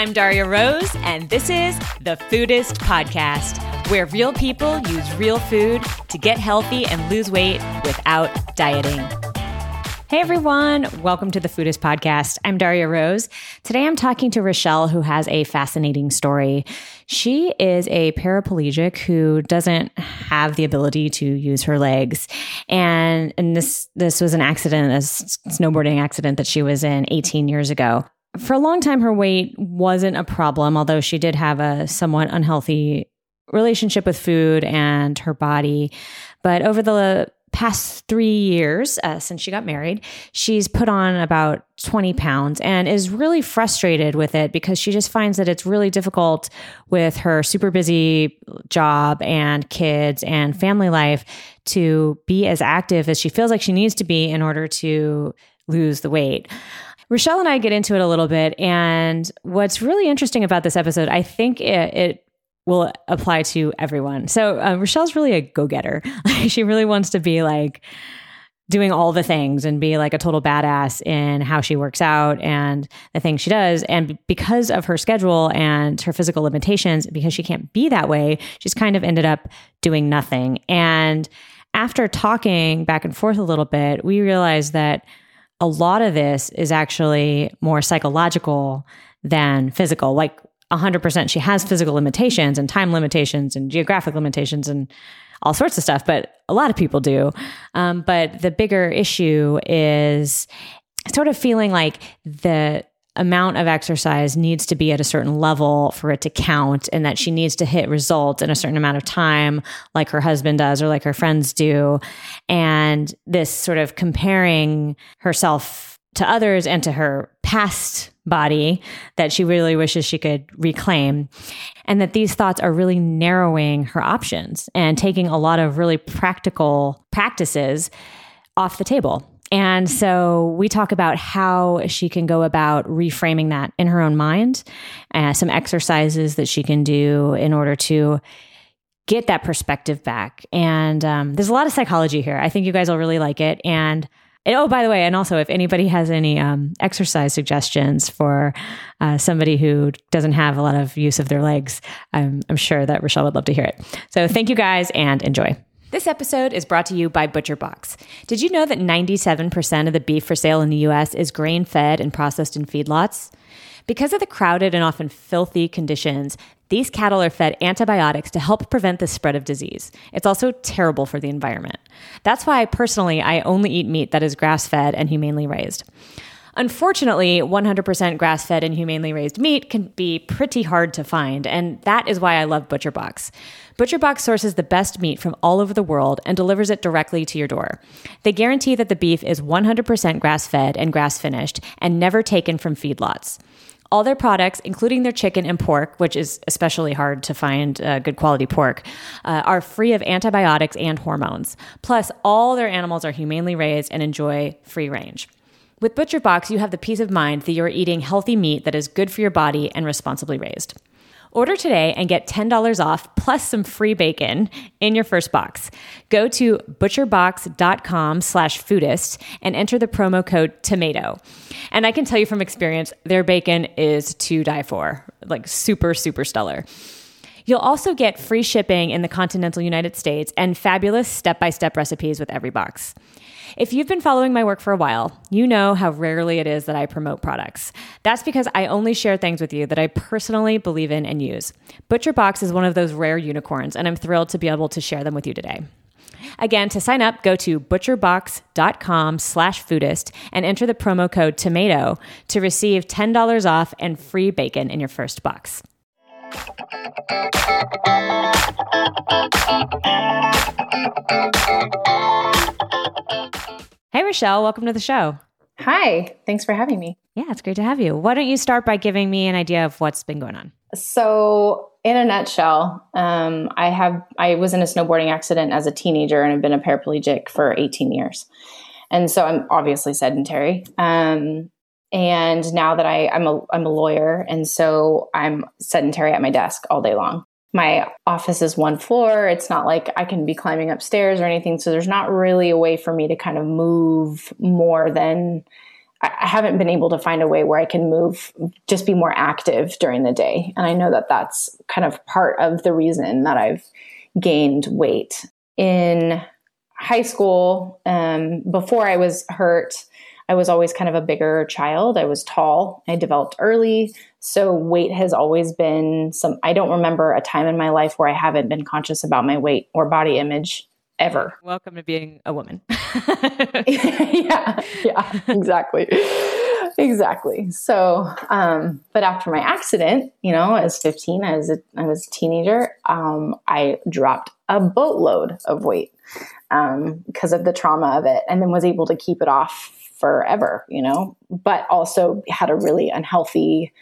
I'm Darya Rose, and this is the Foodist Podcast, where real people use real food to get healthy and lose weight without dieting. Hey everyone, welcome to the Foodist Podcast. I'm Darya Rose. Today I'm talking to Rochelle, who has a fascinating story. She is a paraplegic who doesn't have the ability to use her legs. And, and this, this was an accident, a snowboarding accident that she was in 18 years ago for a long time, her weight wasn't a problem, although she did have a somewhat unhealthy relationship with food and her body. But over the past three years uh, since she got married, she's put on about 20 pounds and is really frustrated with it because she just finds that it's really difficult with her super busy job and kids and family life to be as active as she feels like she needs to be in order to lose the weight. Rochelle and I get into it a little bit. And what's really interesting about this episode, I think it, it will apply to everyone. So uh, Rochelle's really a go getter. she really wants to be like, doing all the things and be like a total badass in how she works out and the things she does. And because of her schedule and her physical limitations, because she can't be that way, she's kind of ended up doing nothing. And after talking back and forth a little bit, we realized that a lot of this is actually more psychological than physical. Like 100%, she has physical limitations and time limitations and geographic limitations and all sorts of stuff, but a lot of people do. Um, but the bigger issue is sort of feeling like the amount of exercise needs to be at a certain level for it to count and that she needs to hit results in a certain amount of time like her husband does or like her friends do. And this sort of comparing herself to others and to her past body that she really wishes she could reclaim. And that these thoughts are really narrowing her options and taking a lot of really practical practices off the table and so we talk about how she can go about reframing that in her own mind, uh, some exercises that she can do in order to get that perspective back. And um, there's a lot of psychology here. I think you guys will really like it. And oh, by the way, and also if anybody has any um, exercise suggestions for uh, somebody who doesn't have a lot of use of their legs, I'm, I'm sure that Rochelle would love to hear it. So thank you guys and enjoy. This episode is brought to you by ButcherBox. Did you know that 97% of the beef for sale in the US is grain fed and processed in feedlots? Because of the crowded and often filthy conditions, these cattle are fed antibiotics to help prevent the spread of disease. It's also terrible for the environment. That's why personally I only eat meat that is grass fed and humanely raised. Unfortunately, 100% grass fed and humanely raised meat can be pretty hard to find, and that is why I love ButcherBox. ButcherBox sources the best meat from all over the world and delivers it directly to your door. They guarantee that the beef is 100% grass fed and grass finished and never taken from feedlots. All their products, including their chicken and pork, which is especially hard to find uh, good quality pork, uh, are free of antibiotics and hormones. Plus, all their animals are humanely raised and enjoy free range. With ButcherBox, you have the peace of mind that you're eating healthy meat that is good for your body and responsibly raised. Order today and get $10 off plus some free bacon in your first box. Go to butcherbox.com slash foodist and enter the promo code tomato. And I can tell you from experience, their bacon is to die for, like super, super stellar. You'll also get free shipping in the continental United States and fabulous step by step recipes with every box. If you've been following my work for a while, you know how rarely it is that I promote products. That's because I only share things with you that I personally believe in and use. ButcherBox is one of those rare unicorns, and I'm thrilled to be able to share them with you today. Again, to sign up, go to butcherbox.com slash foodist and enter the promo code tomato to receive $10 off and free bacon in your first box. Hey, Rochelle, welcome to the show. Hi, thanks for having me. Yeah, it's great to have you. Why don't you start by giving me an idea of what's been going on? So, in a nutshell, um, I have I was in a snowboarding accident as a teenager and have been a paraplegic for 18 years, and so I'm obviously sedentary. Um, and now that I, I'm a I'm a lawyer, and so I'm sedentary at my desk all day long my office is one floor. It's not like I can be climbing upstairs or anything. So there's not really a way for me to kind of move more than I, haven't been able to find a way where I can move, just be more active during the day. And I know that that's kind of part of the reason that I've gained weight. In high school, um, before I was hurt, I was always kind of a bigger child. I was tall. I developed early. So weight has always been some, I don't remember a time in my life where I haven't been conscious about my weight or body image ever. Welcome to being a woman. yeah, yeah, exactly. exactly. So, um, but after my accident, you know, I was 15, I was a, I was a teenager, um, I dropped a boatload of weight um, because of the trauma of it and then was able to keep it off forever, you know, but also had a really unhealthy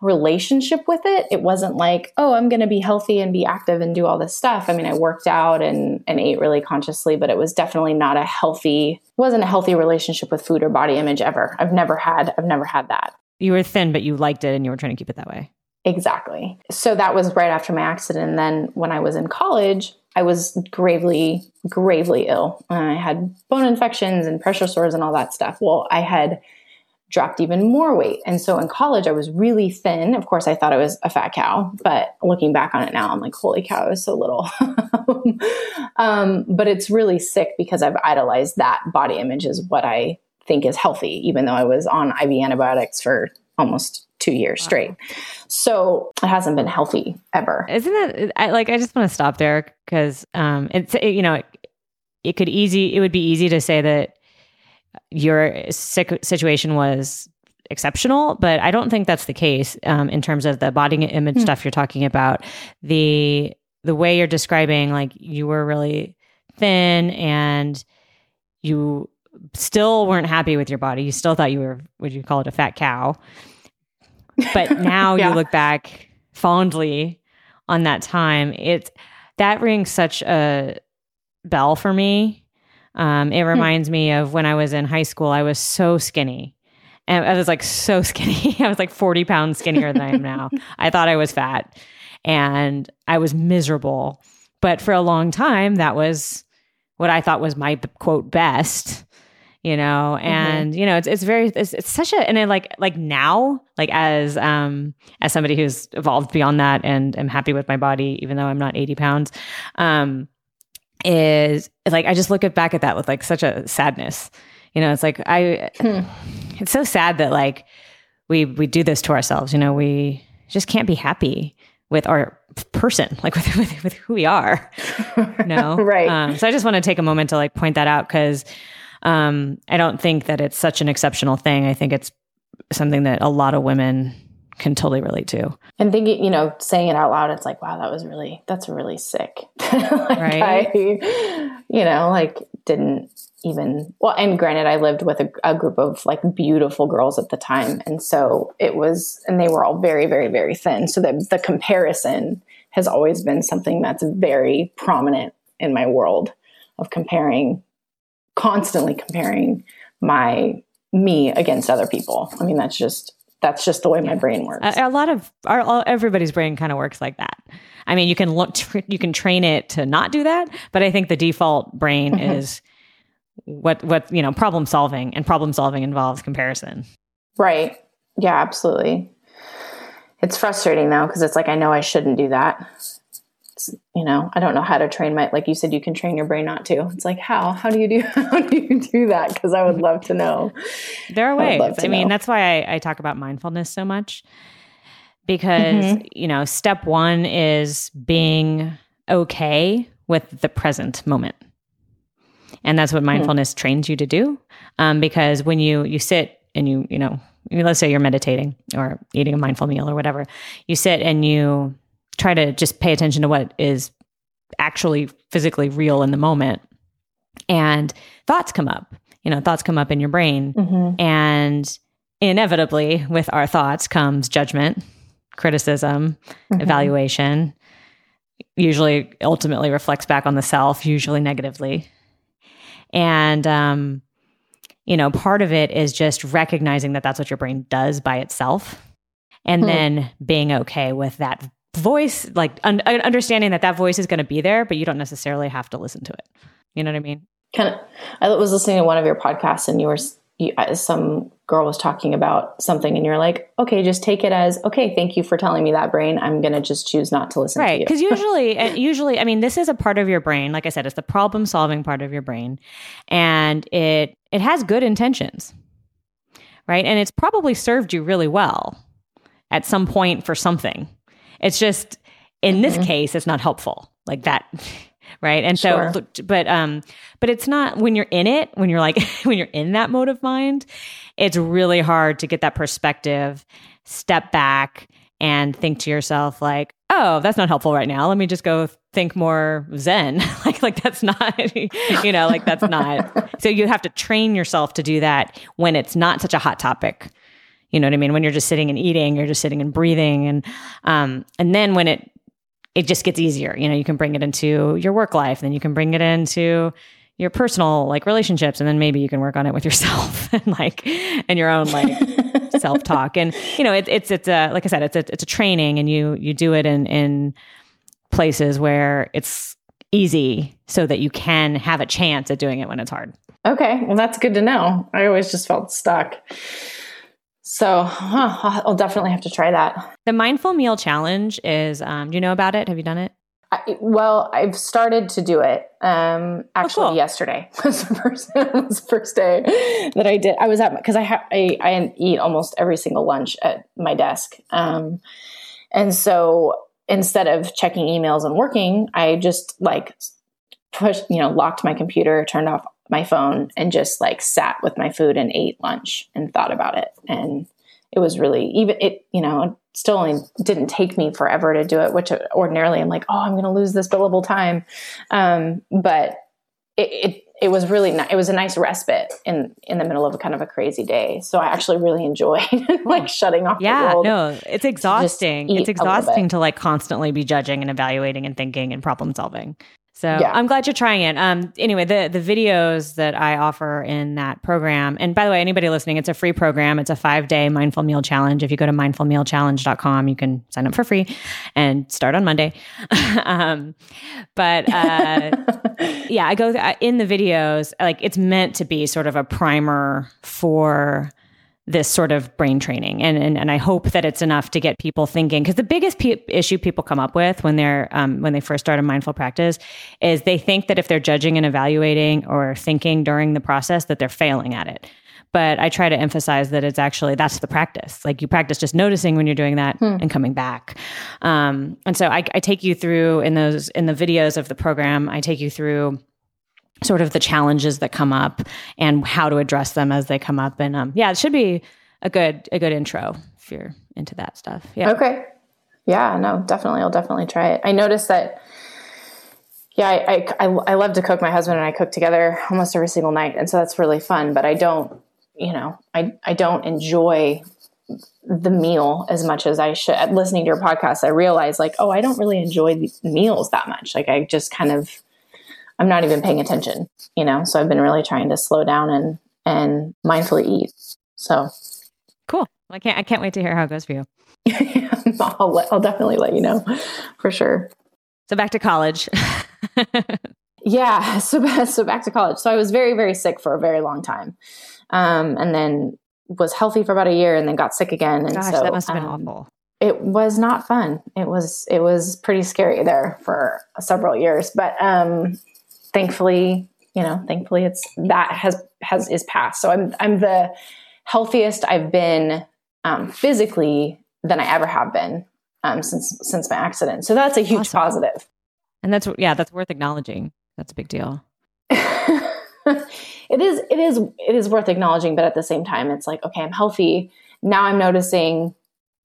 relationship with it. It wasn't like, oh, I'm going to be healthy and be active and do all this stuff. I mean, I worked out and, and ate really consciously, but it was definitely not a healthy, wasn't a healthy relationship with food or body image ever. I've never had, I've never had that. You were thin, but you liked it and you were trying to keep it that way. Exactly. So that was right after my accident. And then when I was in college, I was gravely, gravely ill. I had bone infections and pressure sores and all that stuff. Well, I had dropped even more weight. And so in college, I was really thin. Of course, I thought I was a fat cow, but looking back on it now, I'm like, holy cow, I was so little. um, but it's really sick because I've idolized that body image is what I think is healthy, even though I was on IV antibiotics for almost two years wow. straight. So it hasn't been healthy ever. Isn't it? I, like, I just want to stop there because um, it's, it, you know, it, it could easy, it would be easy to say that your situation was exceptional, but I don't think that's the case um, in terms of the body image mm. stuff you're talking about. The the way you're describing, like you were really thin and you still weren't happy with your body. You still thought you were, would you call it, a fat cow? But now yeah. you look back fondly on that time. It that rings such a bell for me um, it hmm. reminds me of when I was in high school, I was so skinny. And I was like so skinny. I was like 40 pounds skinnier than I am now. I thought I was fat and I was miserable. But for a long time, that was what I thought was my quote best, you know, mm-hmm. and mm-hmm. you know, it's it's very it's, it's such a and then like like now, like as um as somebody who's evolved beyond that and am happy with my body, even though I'm not 80 pounds, um, is like I just look at back at that with like such a sadness. You know, it's like I hmm. it's so sad that like we we do this to ourselves, you know, we just can't be happy with our person, like with with, with who we are. no. right. Um, so I just want to take a moment to like point that out because um, I don't think that it's such an exceptional thing. I think it's something that a lot of women can totally relate to. And thinking, you know, saying it out loud, it's like, wow, that was really, that's really sick. like right. I, you know, like didn't even, well, and granted, I lived with a, a, group of like beautiful girls at the time. And so it was, and they were all very, very, very thin. So the, the comparison has always been something that's very prominent in my world of comparing, constantly comparing my me against other people. I mean, that's just that's just the way my brain works. A, a lot of our, everybody's brain kind of works like that. I mean, you can look, you can train it to not do that, but I think the default brain mm-hmm. is what, what, you know, problem solving and problem solving involves comparison. Right. Yeah, absolutely. It's frustrating though, because it's like, I know I shouldn't do that you know i don't know how to train my like you said you can train your brain not to it's like how how do you do how do you do that because i would love to know there are ways i, I mean that's why I, I, talk about mindfulness so much because mm-hmm. you know step one is being okay with the present moment and that's what hmm. mindfulness mm-hmm. trains you to do um, because when you you sit and you you know let's say you're meditating or eating a mindful meal or whatever you sit and you try to just pay attention to what is actually physically real in the moment. And thoughts come up, you know, thoughts come up in your brain. Mm-hmm. And inevitably, with our thoughts comes judgment, criticism, mm-hmm. evaluation, usually ultimately reflects back on the self, usually negatively. And, um, you know, part of it is just recognizing that that's what your brain does by itself and hmm. then being okay with that voice, like un- understanding that that voice is going to be there, but you don't necessarily have to listen to it. You know what I mean? kind of i was listening to one of your podcasts and you were you, some girl was talking about something and you're like okay just take it as okay thank you for telling me that brain i'm going to just choose not to listen right because usually eh, usually i mean this is a part of your brain like i said it's the problem solving part of your brain and it it has good intentions right and it's probably served you really well at some point for something it's just in this mm-hmm. case it's not helpful like that right? And sure. so but um but it's not when you're in it when you're like when you're in that mode of mind it's really hard to get that perspective step back and think to yourself like oh that's not helpful right now. Let me just go think more zen. Like like that's not you know like that's not. So you have to train yourself to do that when it's not such a hot topic you know what i mean when you're just sitting and eating you're just sitting and breathing and um and then when it it just gets easier. You know, you can bring it into your work life, then you can bring it into your personal like relationships, and then maybe you can work on it with yourself and like and your own like self talk. And you know, it, it's it's a like I said, it's a it's a training, and you you do it in in places where it's easy, so that you can have a chance at doing it when it's hard. Okay, well that's good to know. I always just felt stuck. So huh, I'll definitely have to try that. The mindful meal challenge is, um, do you know about it? Have you done it? I, well, I've started to do it. Um, actually, oh, cool. yesterday was the first was the first day that I did. I was at because I, ha- I I eat almost every single lunch at my desk, um, and so instead of checking emails and working, I just like pushed, you know, locked my computer, turned off my phone and just like sat with my food and ate lunch and thought about it. And it was really even it, you know, still only didn't take me forever to do it, which ordinarily I'm like, oh, I'm going to lose this billable time. Um, but it, it, it was really ni- it was a nice respite in in the middle of a kind of a crazy day. So I actually really enjoyed like shutting off. Yeah, no, it's exhausting. It's exhausting to like constantly be judging and evaluating and thinking and problem solving. So yeah. I'm glad you're trying it. Um, anyway, the the videos that I offer in that program, and by the way, anybody listening, it's a free program. It's a five day mindful meal challenge. If you go to mindfulmealchallenge.com, you can sign up for free and start on Monday. um, but uh, yeah, I go th- in the videos. Like it's meant to be sort of a primer for this sort of brain training. And, and, and I hope that it's enough to get people thinking. Because the biggest pe- issue people come up with when they're, um, when they first start a mindful practice is they think that if they're judging and evaluating or thinking during the process, that they're failing at it. But I try to emphasize that it's actually, that's the practice. Like you practice just noticing when you're doing that hmm. and coming back. Um, and so I, I take you through in those, in the videos of the program, I take you through sort of the challenges that come up and how to address them as they come up. And um, yeah, it should be a good a good intro if you're into that stuff. Yeah. Okay. Yeah. No. Definitely. I'll definitely try it. I noticed that. Yeah, I, I, I love to cook. My husband and I cook together almost every single night, and so that's really fun. But I don't, you know, I I don't enjoy the meal as much as I should. Listening to your podcast, I realized like, oh, I don't really enjoy the meals that much. Like I just kind of I'm not even paying attention, you know? So I've been really trying to slow down and, and mindfully eat. So cool. I can't, I can't wait to hear how it goes for you. I'll, let, I'll definitely let you know for sure. So back to college. yeah. So, so back to college. So I was very, very sick for a very long time. Um, and then was healthy for about a year and then got sick again. And Gosh, so, that must have been um, awful. It was not fun. It was, it was pretty scary there for several years, but, um, thankfully, you know, thankfully it's that has has is past. So I'm I'm the healthiest I've been um, physically than I ever have been um, since since my accident. So that's a huge awesome. positive. And that's yeah, that's worth acknowledging. That's a big deal. it is it is it is worth acknowledging, but at the same time, it's like okay, I'm healthy now. I'm noticing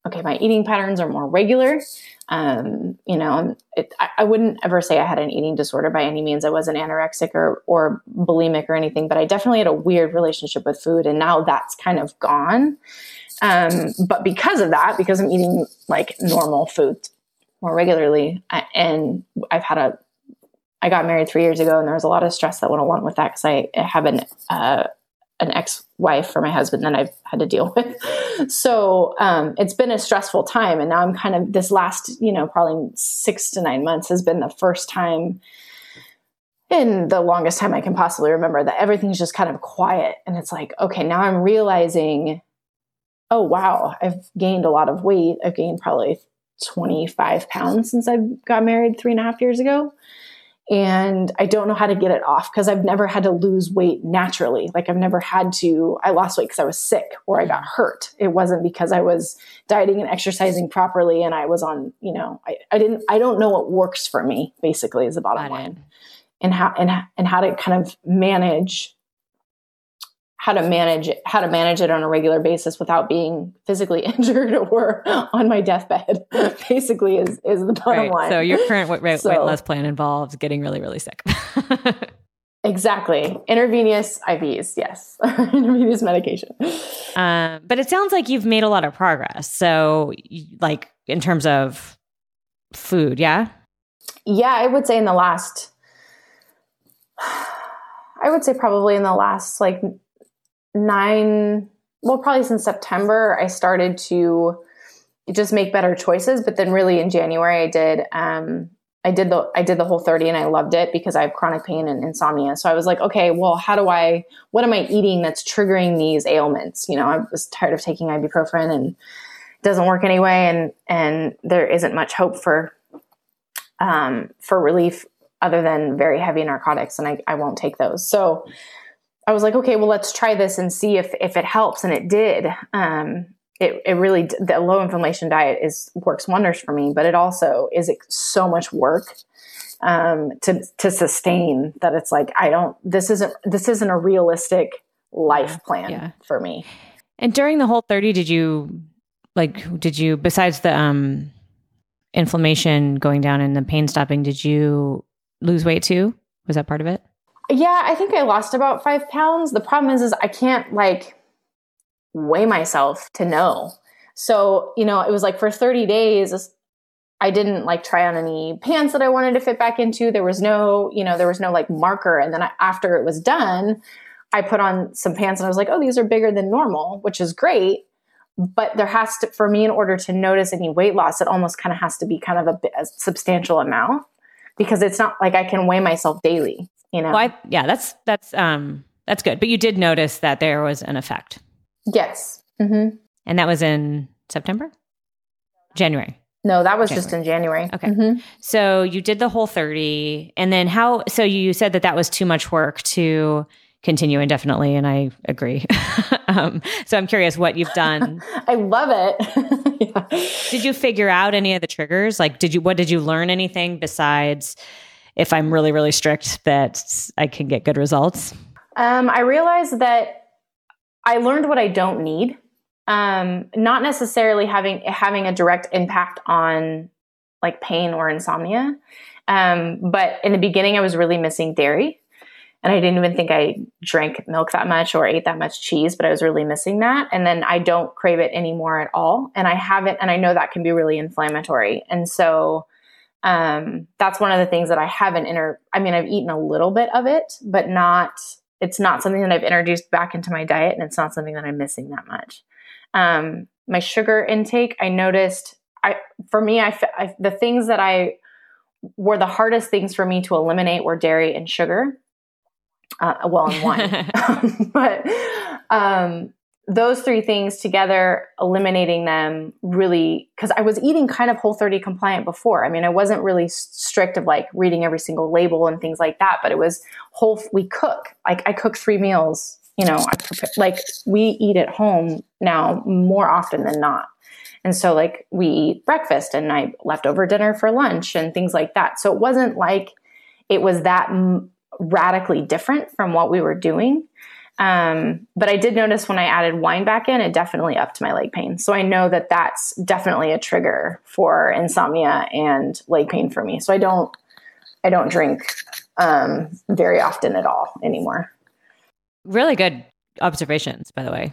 okay, my eating patterns are more regular. Um, you know, it, I, I, wouldn't ever say I had an eating disorder by any means. I wasn't anorexic or, or bulimic or anything, but I definitely had a weird relationship with food. And now that's kind of gone. Um, but because of that, because I'm eating like normal food more regularly, I, and I've had a, I got married three years ago, and there was a lot of stress that went along with that because I have an uh, an ex-wife for my husband that I've had to deal with. So um, it's been a stressful time, and now I'm kind of this last, you know, probably six to nine months has been the first time in the longest time I can possibly remember that everything's just kind of quiet. And it's like, okay, now I'm realizing, oh, wow, I've gained a lot of weight. I've gained probably 25 pounds since I got married three and a half years ago. And I don't know how to get it off because I've never had to lose weight naturally. Like I've never had to, I lost weight because I was sick or I got hurt. It wasn't because I was dieting and exercising properly and I was on, you know, I, I didn't, I don't know what works for me, basically, is the bottom line and how and, and how to kind of manage how to manage it, how to manage it on a regular basis without being physically injured or on my deathbed. Basically, is is the bottom right. line. So your current weight, weight, so, loss plan involves getting really really sick. exactly, intravenous IVs. Yes, intravenous medication. Um, but it sounds like you've made a lot of progress. So, like in terms of food, yeah. Yeah, I would say in the last I would say probably in the last like nine, well, probably since September, I started to just make better choices. But then really in January, I did, um, I did the, I did the whole 30 and I loved it because I have chronic pain and insomnia. So I was like, okay, well, how do I, what am I eating that's triggering these ailments? You know, I was tired of taking ibuprofen and it doesn't work anyway. And, and there isn't much hope for, um, for relief other than very heavy narcotics and I, I won't take those. So I was like, okay, well, let's try this and see if, if it helps. And it did. Um, it, it really, the low inflammation diet is works wonders for me, but it also is so much work um, to, to sustain that it's like, I don't, this isn't, this isn't a realistic life plan yeah. for me. And during the whole 30, did you like, did you, besides the, um, inflammation going down and the pain stopping, did you lose weight too? Was that part of it? Yeah, I think I lost about five pounds. The problem is, is I can't like weigh myself to know. So, you know, it was like for 30 days, I didn't like try on any pants that I wanted to fit back into. There was no, you know, there was no like marker. And then I, after it was done, I put on some pants and I was like, oh, these are bigger than normal, which is great. But there has to, for me, in order to notice any weight loss, it almost kind of has to be kind of a, a substantial amount because it's not like I can weigh myself daily, you know. Well, I, yeah, that's that's um that's good. But you did notice that there was an effect. Yes. Mm-hmm. And that was in September, January. No, that was January. just in January. Okay. Mm-hmm. So you did the whole 30 and then how so you said that that was too much work to continue indefinitely and I agree. um, so I'm curious what you've done. I love it. yeah. Did you figure out any of the triggers? Like, did you, what did you learn anything besides if I'm really, really strict that I can get good results? Um, I realized that I learned what I don't need. Um, not necessarily having having a direct impact on like pain or insomnia. Um, but in the beginning, I was really missing dairy and I didn't even think I drank milk that much or ate that much cheese, but I was really missing that. And then I don't crave it anymore at all. And I haven't, and I know that can be really inflammatory. And so um, that's one of the things that I haven't inter. I mean, I've eaten a little bit of it, but not. It's not something that I've introduced back into my diet, and it's not something that I'm missing that much. Um, my sugar intake, I noticed. I for me, I, I the things that I were the hardest things for me to eliminate were dairy and sugar uh, well in one but um, those three things together eliminating them really because i was eating kind of whole 30 compliant before. I mean i wasn't really strict of like reading every single label and things like that but it was whole we cook. Like i cook three meals you know I prepare, like we eat at home now more often than not. And so like we eat breakfast and i leftover dinner for lunch and things like that. So it wasn't like it was that radically different from what we were doing. Um, but I did notice when I added wine back in, it definitely upped my leg pain. So I know that that's definitely a trigger for insomnia and leg pain for me. So I don't, I don't drink um, very often at all anymore. Really good observations, by the way.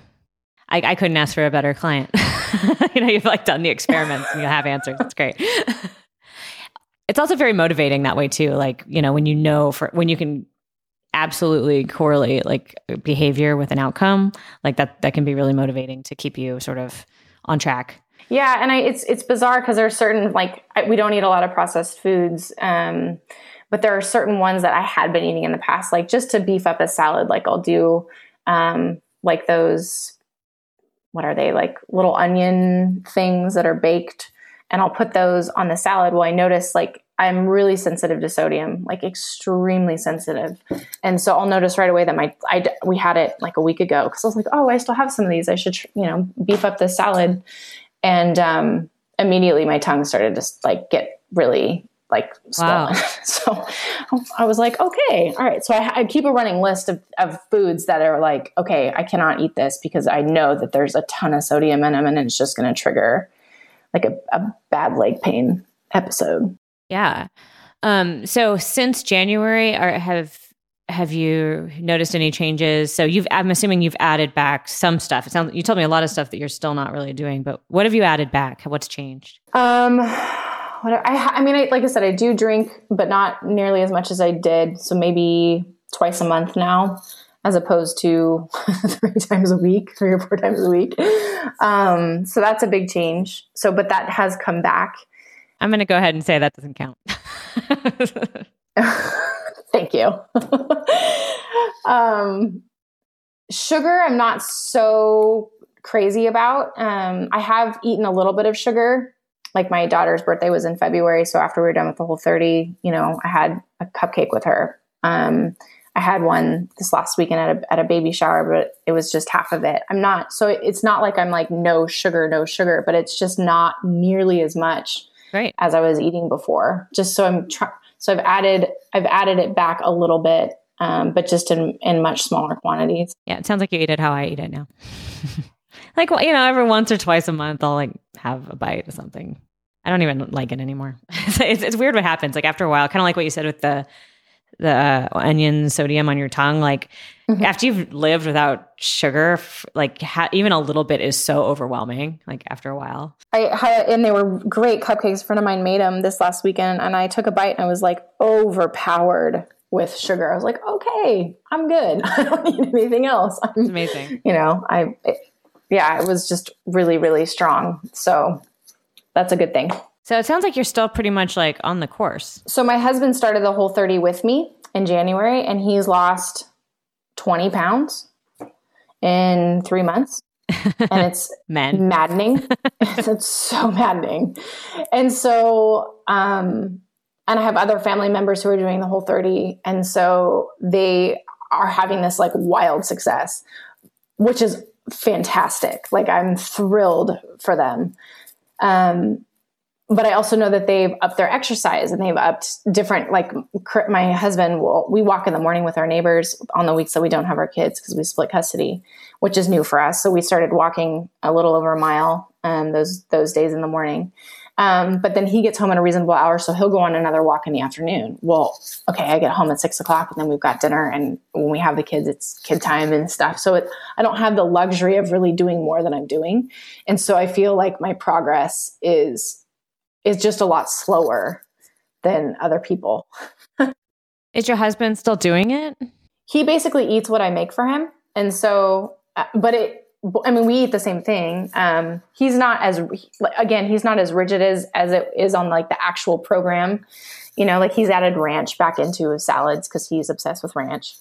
I, I couldn't ask for a better client. you know, you've like done the experiments and you have answers. It's great. it's also very motivating that way too. Like, you know, when you know for when you can absolutely correlate like behavior with an outcome, like that that can be really motivating to keep you sort of on track. Yeah, and I, it's it's bizarre because there's certain like I, we don't eat a lot of processed foods, um, but there are certain ones that I had been eating in the past, like just to beef up a salad. Like I'll do um, like those, what are they, like little onion things that are baked, and I'll put those on the salad. Well, I notice like I'm really sensitive to sodium, like extremely sensitive. And so I'll notice right away that my, I, we had it like a week ago because I was like, oh, I still have some of these. I should, you know, beef up the salad. And um, immediately my tongue started to like get really like swollen. Wow. so I was like, okay, all right. So I, I, keep a running list of, of foods that are like, okay, I cannot eat this because I know that there's a ton of sodium in them and it's just going to trigger like a, a bad leg pain episode. Yeah. Um, so since January, are, have have you noticed any changes? So you've I'm assuming you've added back some stuff. It sounds you told me a lot of stuff that you're still not really doing, but what have you added back? What's changed? Um what I I mean I, like I said I do drink but not nearly as much as I did. So maybe twice a month now as opposed to three times a week, three or four times a week. Um, so that's a big change. So but that has come back. I'm going to go ahead and say that doesn't count. Thank you. um, sugar, I'm not so crazy about. Um, I have eaten a little bit of sugar. Like my daughter's birthday was in February, so after we were done with the whole 30, you know, I had a cupcake with her. Um, I had one this last weekend at a, at a baby shower, but it was just half of it. I'm not, so it's not like I'm like no sugar, no sugar, but it's just not nearly as much right. as I was eating before. Just so I'm trying. So I've added I've added it back a little bit, um, but just in in much smaller quantities. Yeah, it sounds like you eat it how I eat it now. like you know, every once or twice a month, I'll like have a bite of something. I don't even like it anymore. it's, it's weird what happens. Like after a while, kind of like what you said with the the uh, onion sodium on your tongue. Like mm-hmm. after you've lived without sugar, like ha- even a little bit is so overwhelming. Like after a while, I had, and they were great cupcakes. A friend of mine made them this last weekend, and I took a bite and I was like overpowered with sugar. I was like, okay, I'm good. I don't need anything else. I'm, it's amazing. You know, I, it, yeah, it was just really, really strong. So that's a good thing. So it sounds like you're still pretty much like on the course. So my husband started the whole 30 with me in January and he's lost 20 pounds in three months. and it's maddening. it's so maddening. And so, um, and I have other family members who are doing the whole 30. And so they are having this like wild success, which is fantastic. Like I'm thrilled for them. Um, but I also know that they've upped their exercise and they've upped different, like my husband will, we walk in the morning with our neighbors on the weeks that we don't have our kids because we split custody, which is new for us. So we started walking a little over a mile um, those, those days in the morning. Um, but then he gets home at a reasonable hour, so he'll go on another walk in the afternoon. Well, okay, I get home at six o'clock, and then we've got dinner, and when we have the kids, it's kid time and stuff. So it, I don't have the luxury of really doing more than I'm doing, and so I feel like my progress is is just a lot slower than other people. is your husband still doing it? He basically eats what I make for him. And so, uh, but it, I mean, we eat the same thing. Um, he's not as, again, he's not as rigid as, as it is on like the actual program. You know, like he's added ranch back into his salads because he's obsessed with ranch.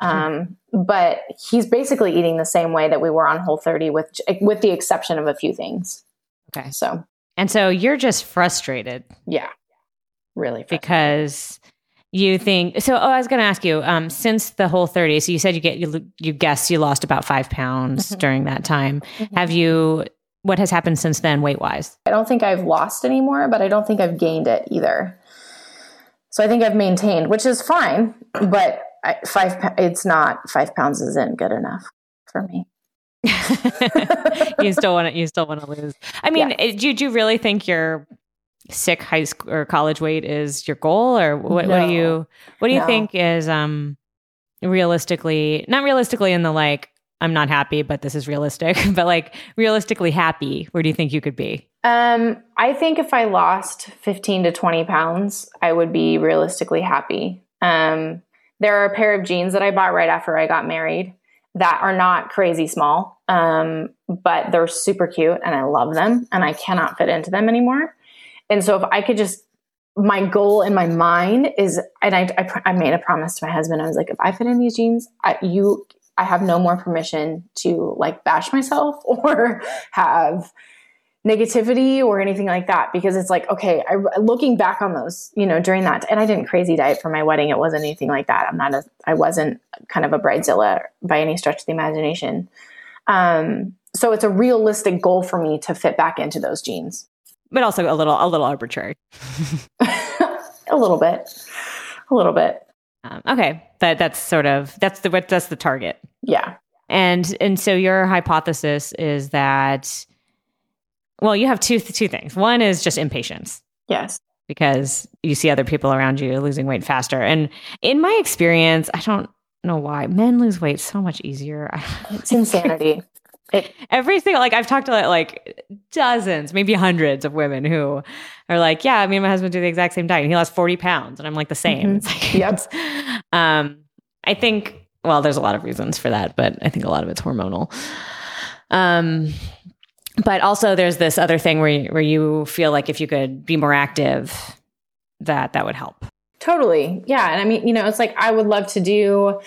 Um, but he's basically eating the same way that we were on Whole 30 with, with the exception of a few things. Okay. So and so you're just frustrated. Yeah. Really. Because you think so oh i was going to ask you um, since the whole 30 so you said you get you, you guess you lost about five pounds mm-hmm. during that time mm-hmm. have you what has happened since then weight wise i don't think i've lost anymore but i don't think i've gained it either so i think i've maintained which is fine but I, five it's not five pounds isn't good enough for me you still want to you still want to lose. I mean, yeah. do, do you really think your sick high school or college weight is your goal or what, no. what do you what do you no. think is um realistically not realistically in the like I'm not happy but this is realistic but like realistically happy where do you think you could be? Um I think if I lost 15 to 20 pounds I would be realistically happy. Um there are a pair of jeans that I bought right after I got married that are not crazy small, um, but they're super cute and I love them and I cannot fit into them anymore. And so if I could just my goal in my mind is, and I, I, I, made a promise to my husband. I was like, if I fit in these jeans, I, you, I have no more permission to like bash myself or have negativity or anything like that because it's like okay I, looking back on those you know during that and i didn't crazy diet for my wedding it wasn't anything like that. I'm not a i wasn't kind of a bridezilla by any stretch of the imagination. Um, so it's a realistic goal for me to fit back into those jeans but also a little a little arbitrary. A little bit. A little bit. Um, okay. But that's sort of that's the what that's the target. Yeah. And and so your hypothesis is that well you have two two things one is just impatience yes because you see other people around you losing weight faster and in my experience i don't know why men lose weight so much easier it's insanity it, every single like I've talked to like dozens, maybe hundreds of women who are like, yeah, me and my husband do the exact same diet. And he lost forty pounds, and I'm like the same. Mm-hmm. Like, yep. um, I think well, there's a lot of reasons for that, but I think a lot of it's hormonal. Um, but also there's this other thing where you, where you feel like if you could be more active, that that would help. Totally, yeah. And I mean, you know, it's like I would love to do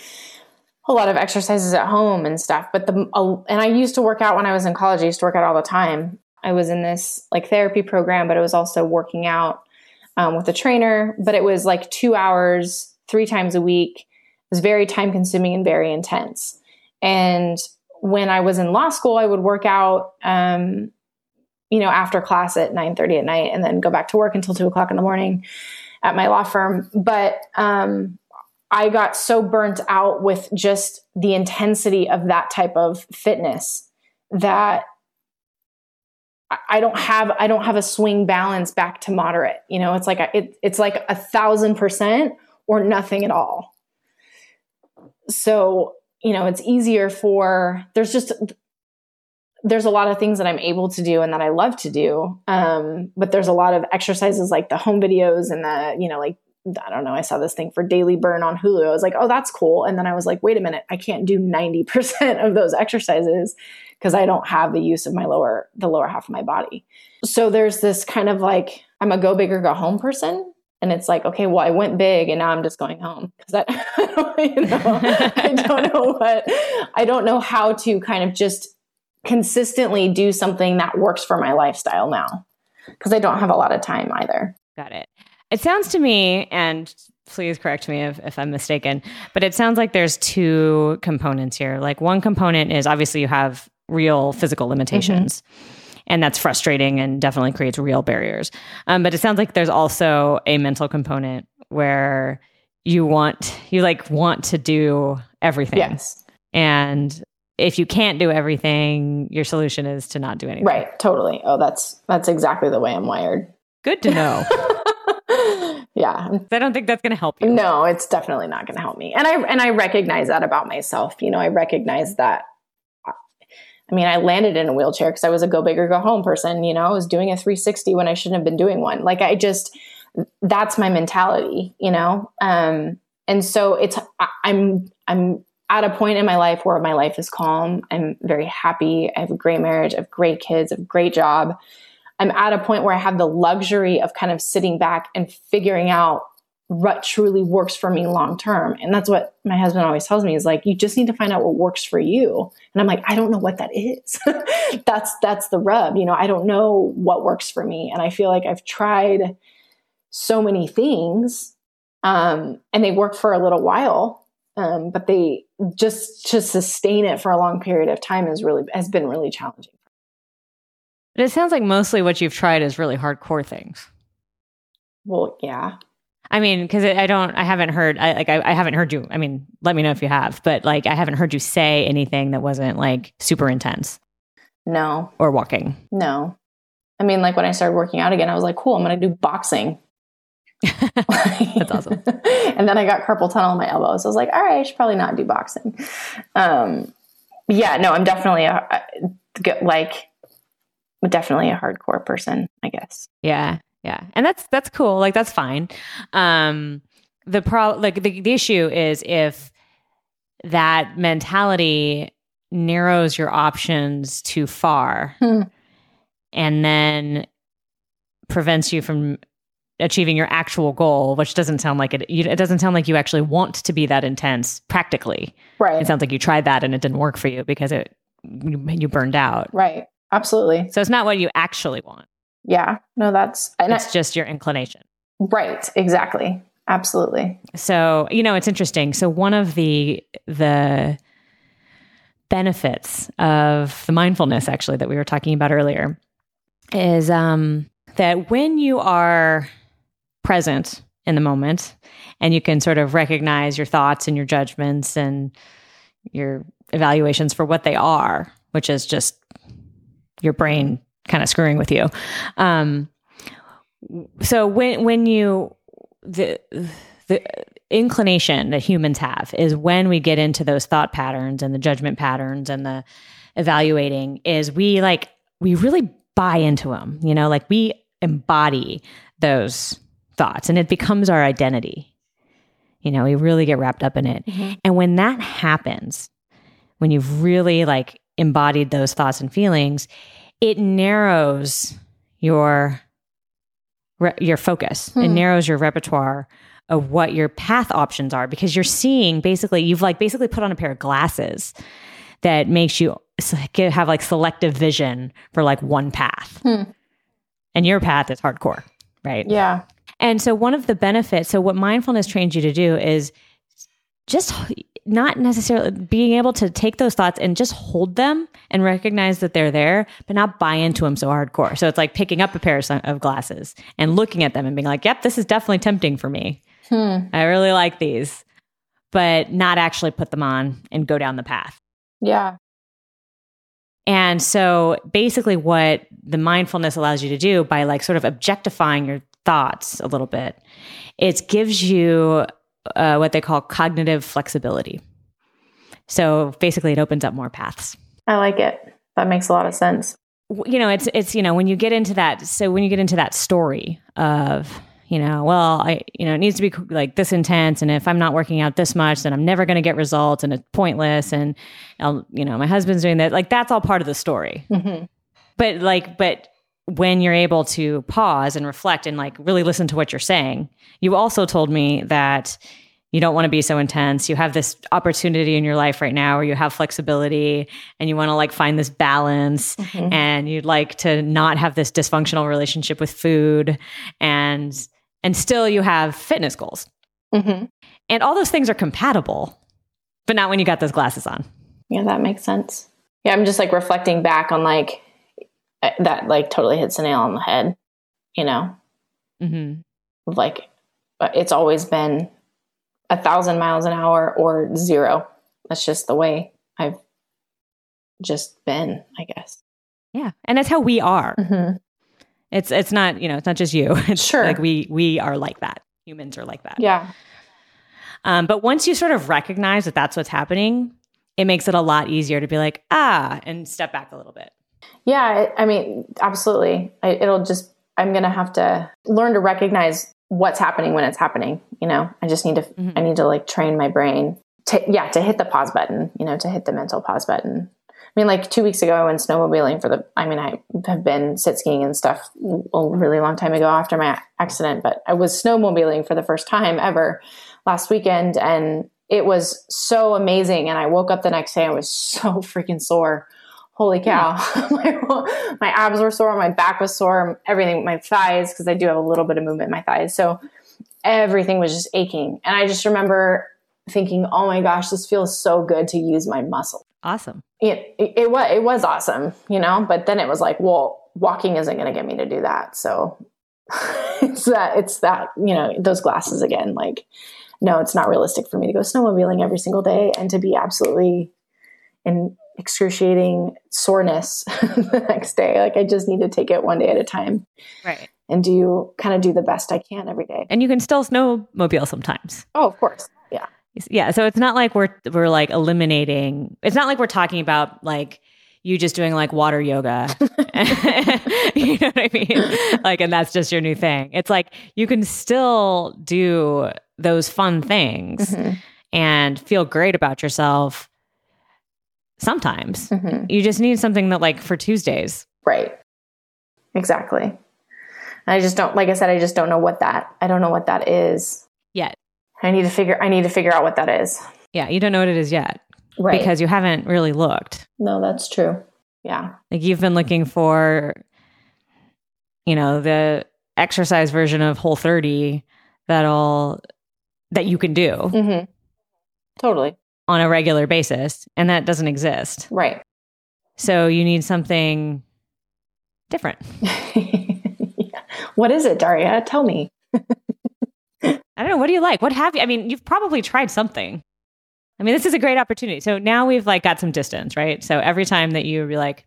a lot of exercises at home and stuff. But the and I used to work out when I was in college. I used to work out all the time. I was in this like therapy program, but it was also working out um, with a trainer. But it was like two hours, three times a week. It was very time consuming and very intense. And when I was in law school, I would work out, um, you know, after class at nine thirty at night, and then go back to work until two o'clock in the morning at my law firm. But um, I got so burnt out with just the intensity of that type of fitness that I don't have I don't have a swing balance back to moderate. You know, it's like a, it, it's like a thousand percent or nothing at all. So you know, it's easier for there's just there's a lot of things that I'm able to do and that I love to do. Um, but there's a lot of exercises like the home videos and the you know like I don't know, I saw this thing for daily burn on Hulu. I was like, oh, that's cool. And then I was like, wait a minute, I can't do 90% of those exercises because I don't have the use of my lower, the lower half of my body. So there's this kind of like, I'm a go big or go home person. And it's like, okay, well, I went big and now I'm just going home because I, you know, I don't know what, I don't know how to kind of just consistently do something that works for my lifestyle now because I don't have a lot of time either. Got it. It sounds to me, and please correct me if, if I'm mistaken, but it sounds like there's two components here. Like one component is obviously you have real physical limitations. Mm-hmm. And that's frustrating and definitely creates real barriers. Um, but it sounds like there's also a mental component where you want you like want to do everything. Yes. And if you can't do everything, your solution is to not do anything. Right. Totally. Oh, that's that's exactly the way I'm wired. Good to know. yeah. I don't think that's going to help you. No, it's definitely not going to help me. And I and I recognize that about myself. You know, I recognize that I mean, I landed in a wheelchair because I was a go big or go home person. You know, I was doing a 360 when I shouldn't have been doing one. Like, I just, that's my mentality, you know? Um, and so it's, I, I'm, I'm at a point in my life where my life is calm. I'm very happy. I have a great marriage. I have great kids, I have a great job. I'm at a point where I have the luxury of kind of sitting back and figuring out what truly works for me long term. And that's what my husband always tells me is like, you just need to find out what works for you. And I'm like, I don't know what that is. that's that's the rub. You know, I don't know what works for me. And I feel like I've tried so many things. Um, and they work for a little while. Um, but they just to sustain it for a long period of time is really has been really challenging. But it sounds like mostly what you've tried is really hardcore things. Well, yeah. I mean, because I don't, I haven't heard, I like, I, I, haven't heard you. I mean, let me know if you have, but like, I haven't heard you say anything that wasn't like super intense. No. Or walking. No. I mean, like when I started working out again, I was like, cool, I'm going to do boxing. That's awesome. and then I got carpal tunnel in my elbow, so I was like, all right, I should probably not do boxing. Um, yeah, no, I'm definitely a, a, like definitely a hardcore person, I guess. Yeah. Yeah. And that's that's cool. Like that's fine. Um the pro like the, the issue is if that mentality narrows your options too far hmm. and then prevents you from achieving your actual goal, which doesn't sound like it. You, it doesn't sound like you actually want to be that intense practically. Right. It sounds like you tried that and it didn't work for you because it you, you burned out. Right. Absolutely. So it's not what you actually want. Yeah. No, that's and It's just your inclination. right. Exactly. Absolutely. So, you know, it's interesting. So one of the the benefits of the mindfulness actually that we were talking about earlier is um that when you are present in the moment and you can sort of recognize your thoughts and your judgments and your evaluations for what they are, which is just your brain kind of screwing with you. Um, so when when you the the inclination that humans have is when we get into those thought patterns and the judgment patterns and the evaluating is we like we really buy into them you know like we embody those thoughts and it becomes our identity you know we really get wrapped up in it Mhm. and when that happens when you've really like embodied those thoughts and feelings it narrows your re- your focus it Hmm. narrows your repertoire of what your path options are because you're seeing basically you've like basically put on a pair of glasses that makes you have like selective vision for like one path Hmm. and your path is hardcore right Yeah. and so one of the benefits, so what mindfulness trains you to do is just not necessarily being able to take those thoughts and just hold them and recognize that they're there, but not buy into them so hardcore. So it's like picking up a pair of glasses and looking at them and being like, "Yep, this is definitely tempting for me. Hmm. I really like these." But not actually put them on and go down the path. Yeah. And so basically what the mindfulness allows you to do by like sort of objectifying your thoughts a little bit, it gives you uh, what they call cognitive flexibility. So basically it opens up more paths. I like it. That makes a lot of sense. You know, it's it's you know, when you get into that so when you get into that story of you know, well, I, you know, it needs to be like this intense. And if I'm not working out this much, then I'm never going to get results and it's pointless. And, I'll, you know, my husband's doing that. Like, that's all part of the story. hmm but like but when you're able to pause and reflect and like really listen to what you're saying. You also told me that you don't want to be so intense. You have this opportunity in your life right now where you have flexibility and you want to like find this balance Mhm. and you'd like to not have this dysfunctional relationship with food and and still you have fitness goals. Hmm and all those things are compatible but not when you got those glasses on. Yeah, that makes sense. Yeah, I'm just like reflecting back on like that. Like totally hits the nail on the head. You know, mm-hmm. like uh, it's always been a thousand miles an hour or zero. That's just the way I've just been, I guess. yeah and that's how we are Mm-hmm. It's it's not you know it's not just you. It's Sure. like we we are like that. Humans are like that. Yeah. Um, but once you sort of recognize that that's what's happening, it makes it a lot easier to be like ah and step back a little bit. Yeah. I, mean, absolutely. I, it'll just, I'm going to have to learn to recognize what's happening when it's happening. You know, I just need to, Mhm. I need to like train my brain to, yeah, to hit the pause button, you know, to hit the mental pause button. I mean, like two weeks ago, I went snowmobiling for the, I mean, I have been sit skiing and stuff a really long time ago after my accident, but I was snowmobiling for the first time ever last weekend. And it was so amazing. And I woke up the next day, I was so freaking sore. Holy cow. my, my abs were sore, my back was sore, everything, my thighs, because I do have a little bit of movement in my thighs. So everything was just aching. And I just remember thinking, oh my gosh, this feels so good to use my muscle Awesome. it, it, it was it was awesome, you know. But then it was like, well, walking isn't going to get me to do that. So it's that it's that you know those glasses again. Like, no, it's not realistic for me to go snowmobiling every single day and to be absolutely in excruciating soreness the next day. Like, I just need to take it one day at a time Right. and do kind of do the best I can every day. And you can still snowmobile sometimes. Oh, of course, yeah, Yeah. So it's not like we're we're like eliminating. It's not like we're talking about like you just doing like water yoga. you know what I mean? Like, and that's just your new thing. It's like you can still do those fun things Mhm. and feel great about yourself sometimes. Mhm. You just need something that like for Tuesdays. right, exactly. And I just don't, like I said, I just don't know what that, I don't know what that is yet. I need to figure, I need to figure out what that is. Yeah, you don't know what it is yet. Right. Because you haven't really looked. No, that's true. Yeah. Like you've been looking for, you know, the exercise version of Whole 30 that'll, that you can do Mm-hmm. Totally. On a regular basis. And that doesn't exist. Right. So you need something different. Yeah. What is it, Darya? Tell me. I don't know. What do you like? What have you? I mean, you've probably tried something. I mean, this is a great opportunity. So now we've like got some distance, right? So every time that you be like,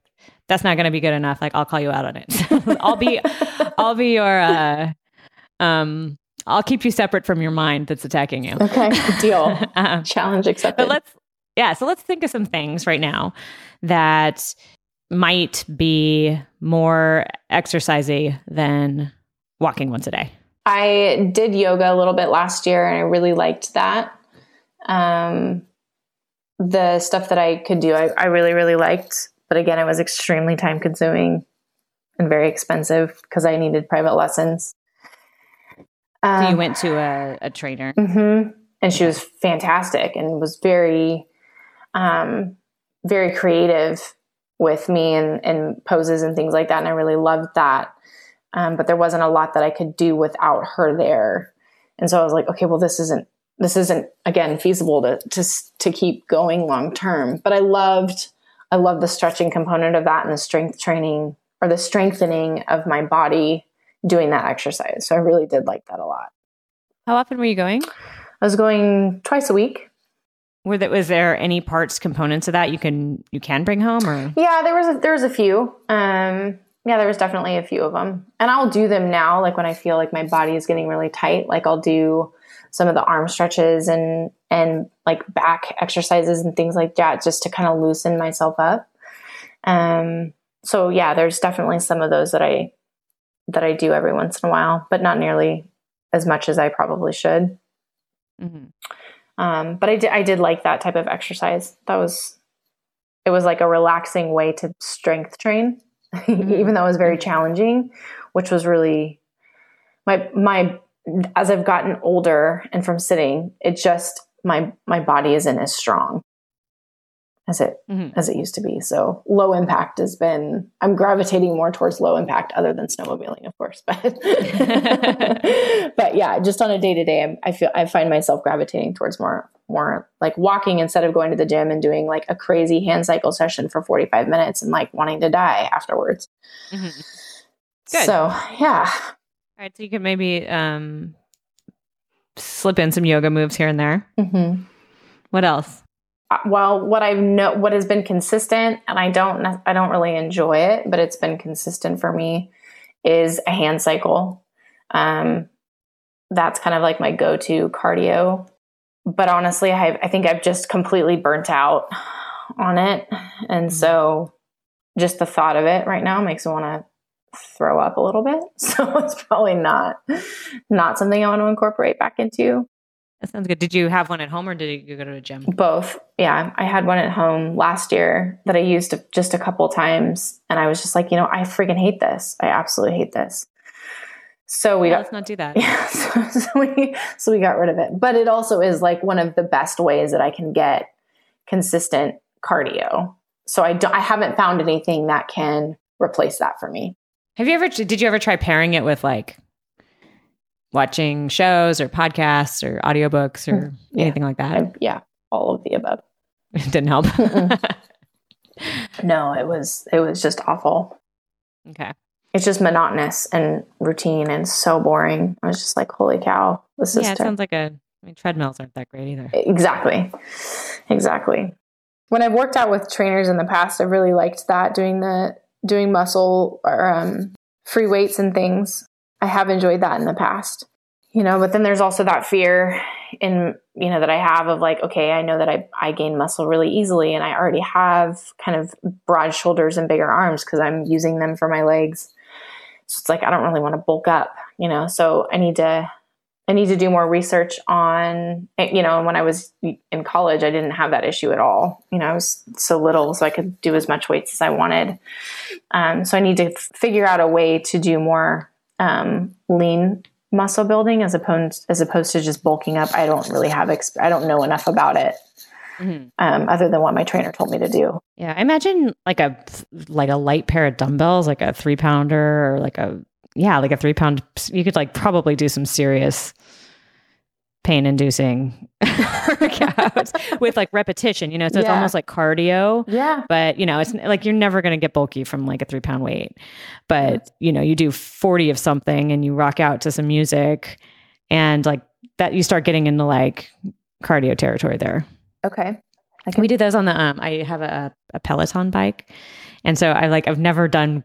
that's not going to be good enough, like I'll call you out on it. I'll be, I'll be your, uh, um, I'll keep you separate from your mind that's attacking you. Okay. Deal. Um, Challenge accepted. but let's, yeah. So let's think of some things right now that might be more exercisey than walking once a day. I did yoga a little bit last year and I really liked that. Um, the stuff that I could do, I, I really, really liked. But again, it was extremely time consuming and very expensive because I needed private lessons. So you Um, went to a, a trainer. hmm And she was fantastic and was very, um, very creative with me and, and poses and things like that. And I really loved that. Um, but there wasn't a lot that I could do without her there. And so I was like, okay, well, this isn't, this isn't again feasible to, to, to keep going long term. But I loved, I loved the stretching component of that and the strength training or the strengthening of my body doing that exercise. So I really did like that a lot. How often were you going? I was going twice a week. Were that was there any parts components of that you can you can bring home or Yeah, there was a, there was a few. Um, yeah, there was definitely a few of them, and I'll do them now. Like when I feel like my body is getting really tight, like I'll do some of the arm stretches and and like back exercises and things like that, just to kind of loosen myself up. Um, so yeah, there's definitely some of those that I that I do every once in a while, but not nearly as much as I probably should. Mhm. Um, but I did I did like that type of exercise. That was it was like a relaxing way to strength train, even though it was very challenging, which was really my my as I've gotten older and from sitting, it just my my body isn't as strong as it Mhm. as it used to be. So low impact has been I'm gravitating more towards low impact other than snowmobiling, of course. But but yeah, just on a day to day, I feel I find myself gravitating towards more more like walking instead of going to the gym and doing like a crazy hand cycle session for 45 minutes and like wanting to die afterwards. Mhm. Good. So yeah. All right, so you could maybe um slip in some yoga moves here and there. hmm What else? Well, what I've know what has been consistent, and I don't I don't really enjoy it, but it's been consistent for me, is a hand cycle. Um, that's kind of like my go to cardio. But honestly, I I think I've just completely burnt out on it, and so just the thought of it right now makes me want to throw up a little bit. So it's probably not not something I want to incorporate back into. That sounds good. Did you have one at home or did you go to a gym? Both. Yeah. I had one at home last year that I used just a couple times. And I was just like, you know, I freaking hate this. I absolutely hate this. So we Yeah, got, let's not do that. yeah, so, so we, so we got rid of it. But it also is like one of the best ways that I can get consistent cardio. So I don't, I haven't found anything that can replace that for me. Have you ever did you ever try pairing it with like watching shows or podcasts or audiobooks or Yeah. anything like that? I, yeah. All of the above. It didn't help. No, it was, it was just awful. okay. it's just monotonous and routine and so boring. I was just like, holy cow, this is Yeah, it ter- sounds like a I mean treadmills aren't that great either. exactly, exactly. When I've worked out with trainers in the past, I've really liked that doing the doing muscle or um, free weights and things. I have enjoyed that in the past, you know. But then there's also that fear in you know that I have of like, okay, I know that I I gain muscle really easily, and I already have kind of broad shoulders and bigger arms because I'm using them for my legs. So it's like I don't really want to bulk up, you know. So I need to I need to do more research on you know, when I was in college I didn't have that issue at all. You know, I was so little so I could do as much weights as I wanted. Um, so I need to f- figure out a way to do more um, lean muscle building as opposed as opposed to just bulking up. I don't really have exp- I don't know enough about it. Mm-hmm. Um, other than what my trainer told me to do. Yeah, I imagine like a like a light pair of dumbbells, like a three pounder or like a yeah, like a three pound. You could like probably do some serious pain inducing workouts with like repetition, you know, so it's almost like cardio. Yeah. But, you know, it's like you're never going to get bulky from like a three pound weight. But, you know, you do 40 of something and you rock out to some music and like that, you start getting into like cardio territory there. Okay. Okay. We did those on the, um, I have a, a Peloton bike. And so I like, I've never done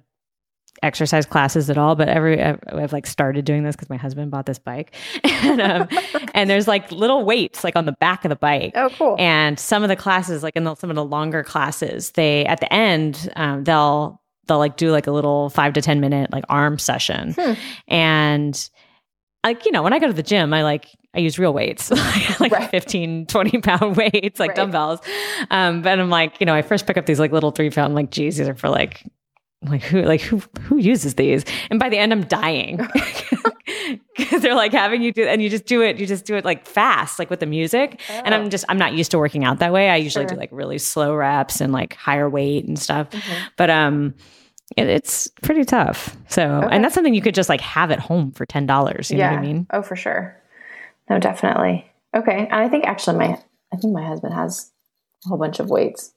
exercise classes at all, but every I've like started doing this because my husband bought this bike, and um, and there's like little weights like on the back of the bike. Oh, cool! And some of the classes, like in the, some of the longer classes, they at the end um, they'll they'll like do like a little five to ten minute like arm session, hmm. and like you know when I go to the gym, I like I use real weights, like right. 15, 20 pound weights, like right. dumbbells. Um, but I'm like, you know, I first pick up these like little three pound, like, geez, these are for like like who like who who uses these and by the end i'm dying because they're like having you do and you just do it you just do it like fast like with the music oh. and i'm oh. just i'm not used to working out that way i usually sure. do like really slow reps and like higher weight and stuff mm-hmm. but um it, it's pretty tough so okay. and that's something you could just like have at home for ten dollars you yeah. know what i mean oh for sure no definitely okay and i think actually my i think my husband has a whole bunch of weights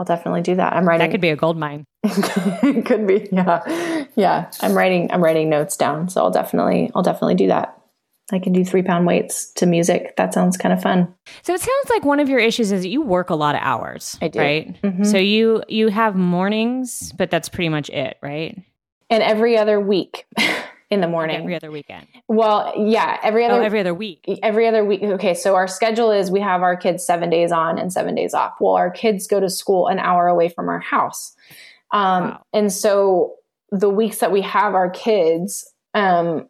I'll definitely do that. I'm writing. That could be a gold mine. it could be. Yeah. Yeah. I'm writing, I'm writing notes down. So I'll definitely, I'll definitely do that. I can do three pound weights to music. That sounds kind of fun. So it sounds like one of your issues is that you work a lot of hours. I do. Right. Mm-hmm. So you, you have mornings, but that's pretty much it. Right. And every other week. in the morning. Every other weekend. Well, yeah, every other oh, every other week. Every other week. Okay, so our schedule is we have our kids 7 days on and 7 days off. Well, our kids go to school an hour away from our house. Um wow. and so the weeks that we have our kids um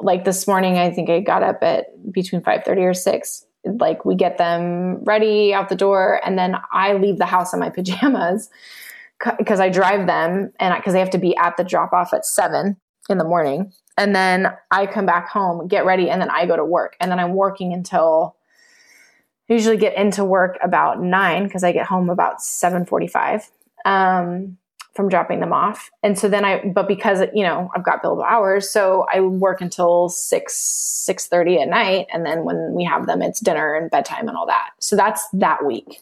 like this morning I think I got up at between 5:30 or 6 like we get them ready out the door and then I leave the house in my pajamas because I drive them and because they have to be at the drop off at 7 in the morning. And then I come back home, get ready, and then I go to work. And then I'm working until I usually get into work about nine because I get home about seven forty-five um, from dropping them off. And so then I, but because you know I've got billable hours, so I work until six six thirty at night, and then when we have them, it's dinner and bedtime and all that. So that's that week.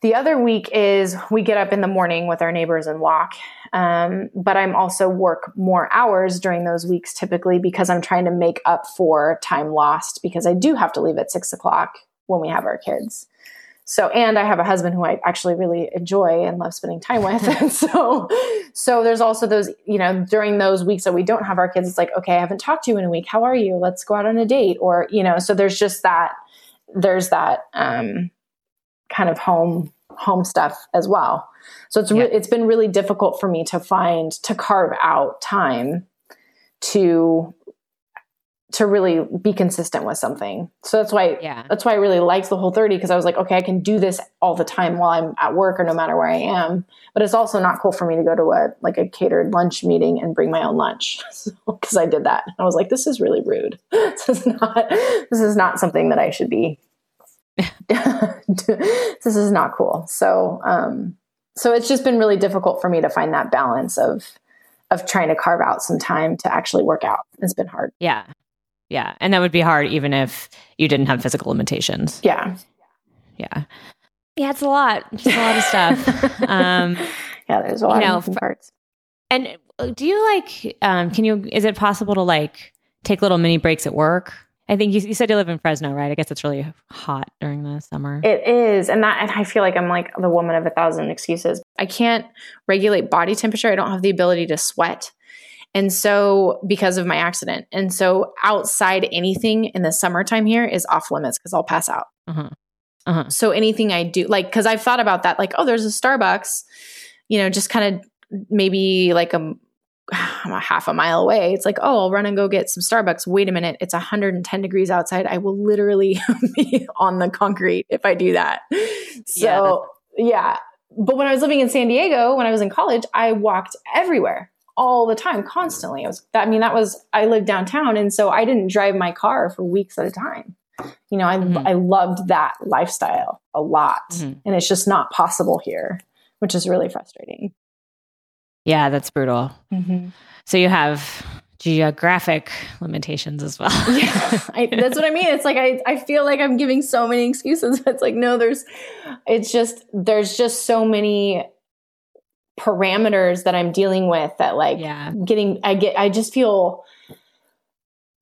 The other week is we get up in the morning with our neighbors and walk. Um, but I'm also work more hours during those weeks typically because I'm trying to make up for time lost because I do have to leave at six o'clock when we have our kids. So, and I have a husband who I actually really enjoy and love spending time with. And so, so there's also those, you know, during those weeks that we don't have our kids, it's like, okay, I haven't talked to you in a week. How are you? Let's go out on a date. Or, you know, so there's just that, there's that, um, kind of home home stuff as well. So it's re- it's been really difficult for me to find to carve out time to to really be consistent with something. So that's why yeah. that's why I really liked the whole 30 because I was like, okay, I can do this all the time while I'm at work or no matter where I am. But it's also not cool for me to go to a like a catered lunch meeting and bring my own lunch because so, I did that. I was like, this is really rude. this is not this is not something that I should be this is not cool. So, um, so it's just been really difficult for me to find that balance of of trying to carve out some time to actually work out. It's been hard. Yeah. Yeah. And that would be hard even if you didn't have physical limitations. Yeah. Yeah. Yeah, it's a lot. It's a lot of stuff. Um, yeah, there's a lot you know, of parts. And do you like um, can you is it possible to like take little mini breaks at work? I think you, you, said you live in Fresno, right? I guess it's really hot during the summer. It is, and that and I feel like I'm like the woman of a thousand excuses. I can't regulate body temperature. I don't have the ability to sweat. And so because of my accident. And so outside anything in the summertime here is off limits because I'll pass out. Uh-huh. Uh-huh. So anything I do, like, because I've thought about that, like, oh, there's a Starbucks, you know, just kind of maybe like a I'm a half a mile away. It's like, oh, I'll run and go get some Starbucks. Wait a minute, it's 110 degrees outside. I will literally be on the concrete if I do that. So, yeah. yeah. But when I was living in San Diego, when I was in college, I walked everywhere all the time, constantly. It was, I mean, that was, I lived downtown. And so I didn't drive my car for weeks at a time. You know, I, mm-hmm. I loved that lifestyle a lot. Mm-hmm. And it's just not possible here, which is really frustrating. Yeah, that's brutal. Mm-hmm. So you have geographic limitations as well. yeah, I, that's what I mean. It's like I, I feel like I'm giving so many excuses. It's like no, there's, it's just there's just so many parameters that I'm dealing with that like yeah. getting I get I just feel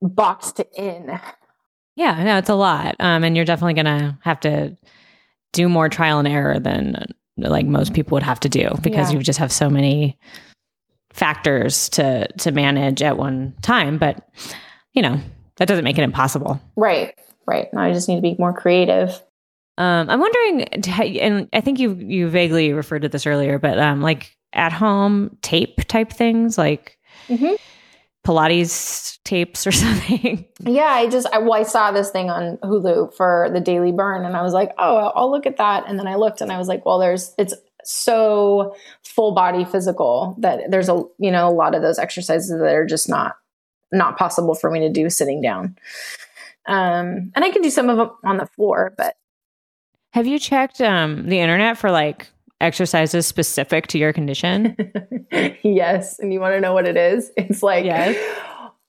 boxed in. Yeah, no, it's a lot. Um, and you're definitely gonna have to do more trial and error than like most people would have to do because yeah. you just have so many factors to to manage at one time. But you know that doesn't make it impossible. Right. Right. Now i just need to be more creative. Um, i'm wondering and i think you you vaguely referred to this earlier but um, like at home tape type things like mm-hmm. Pilates tapes or something. Yeah i just I, well i saw this thing on hulu for the daily burn and i was like oh i'll look at that. And then i looked and i was like well there's it's so full body physical that there's a you know a lot of those exercises that are just not not possible for me to do sitting down. Um and i can do some of them on the floor but have you checked um the internet for like exercises specific to your condition? Yes and you want to know what it is? It's like yes.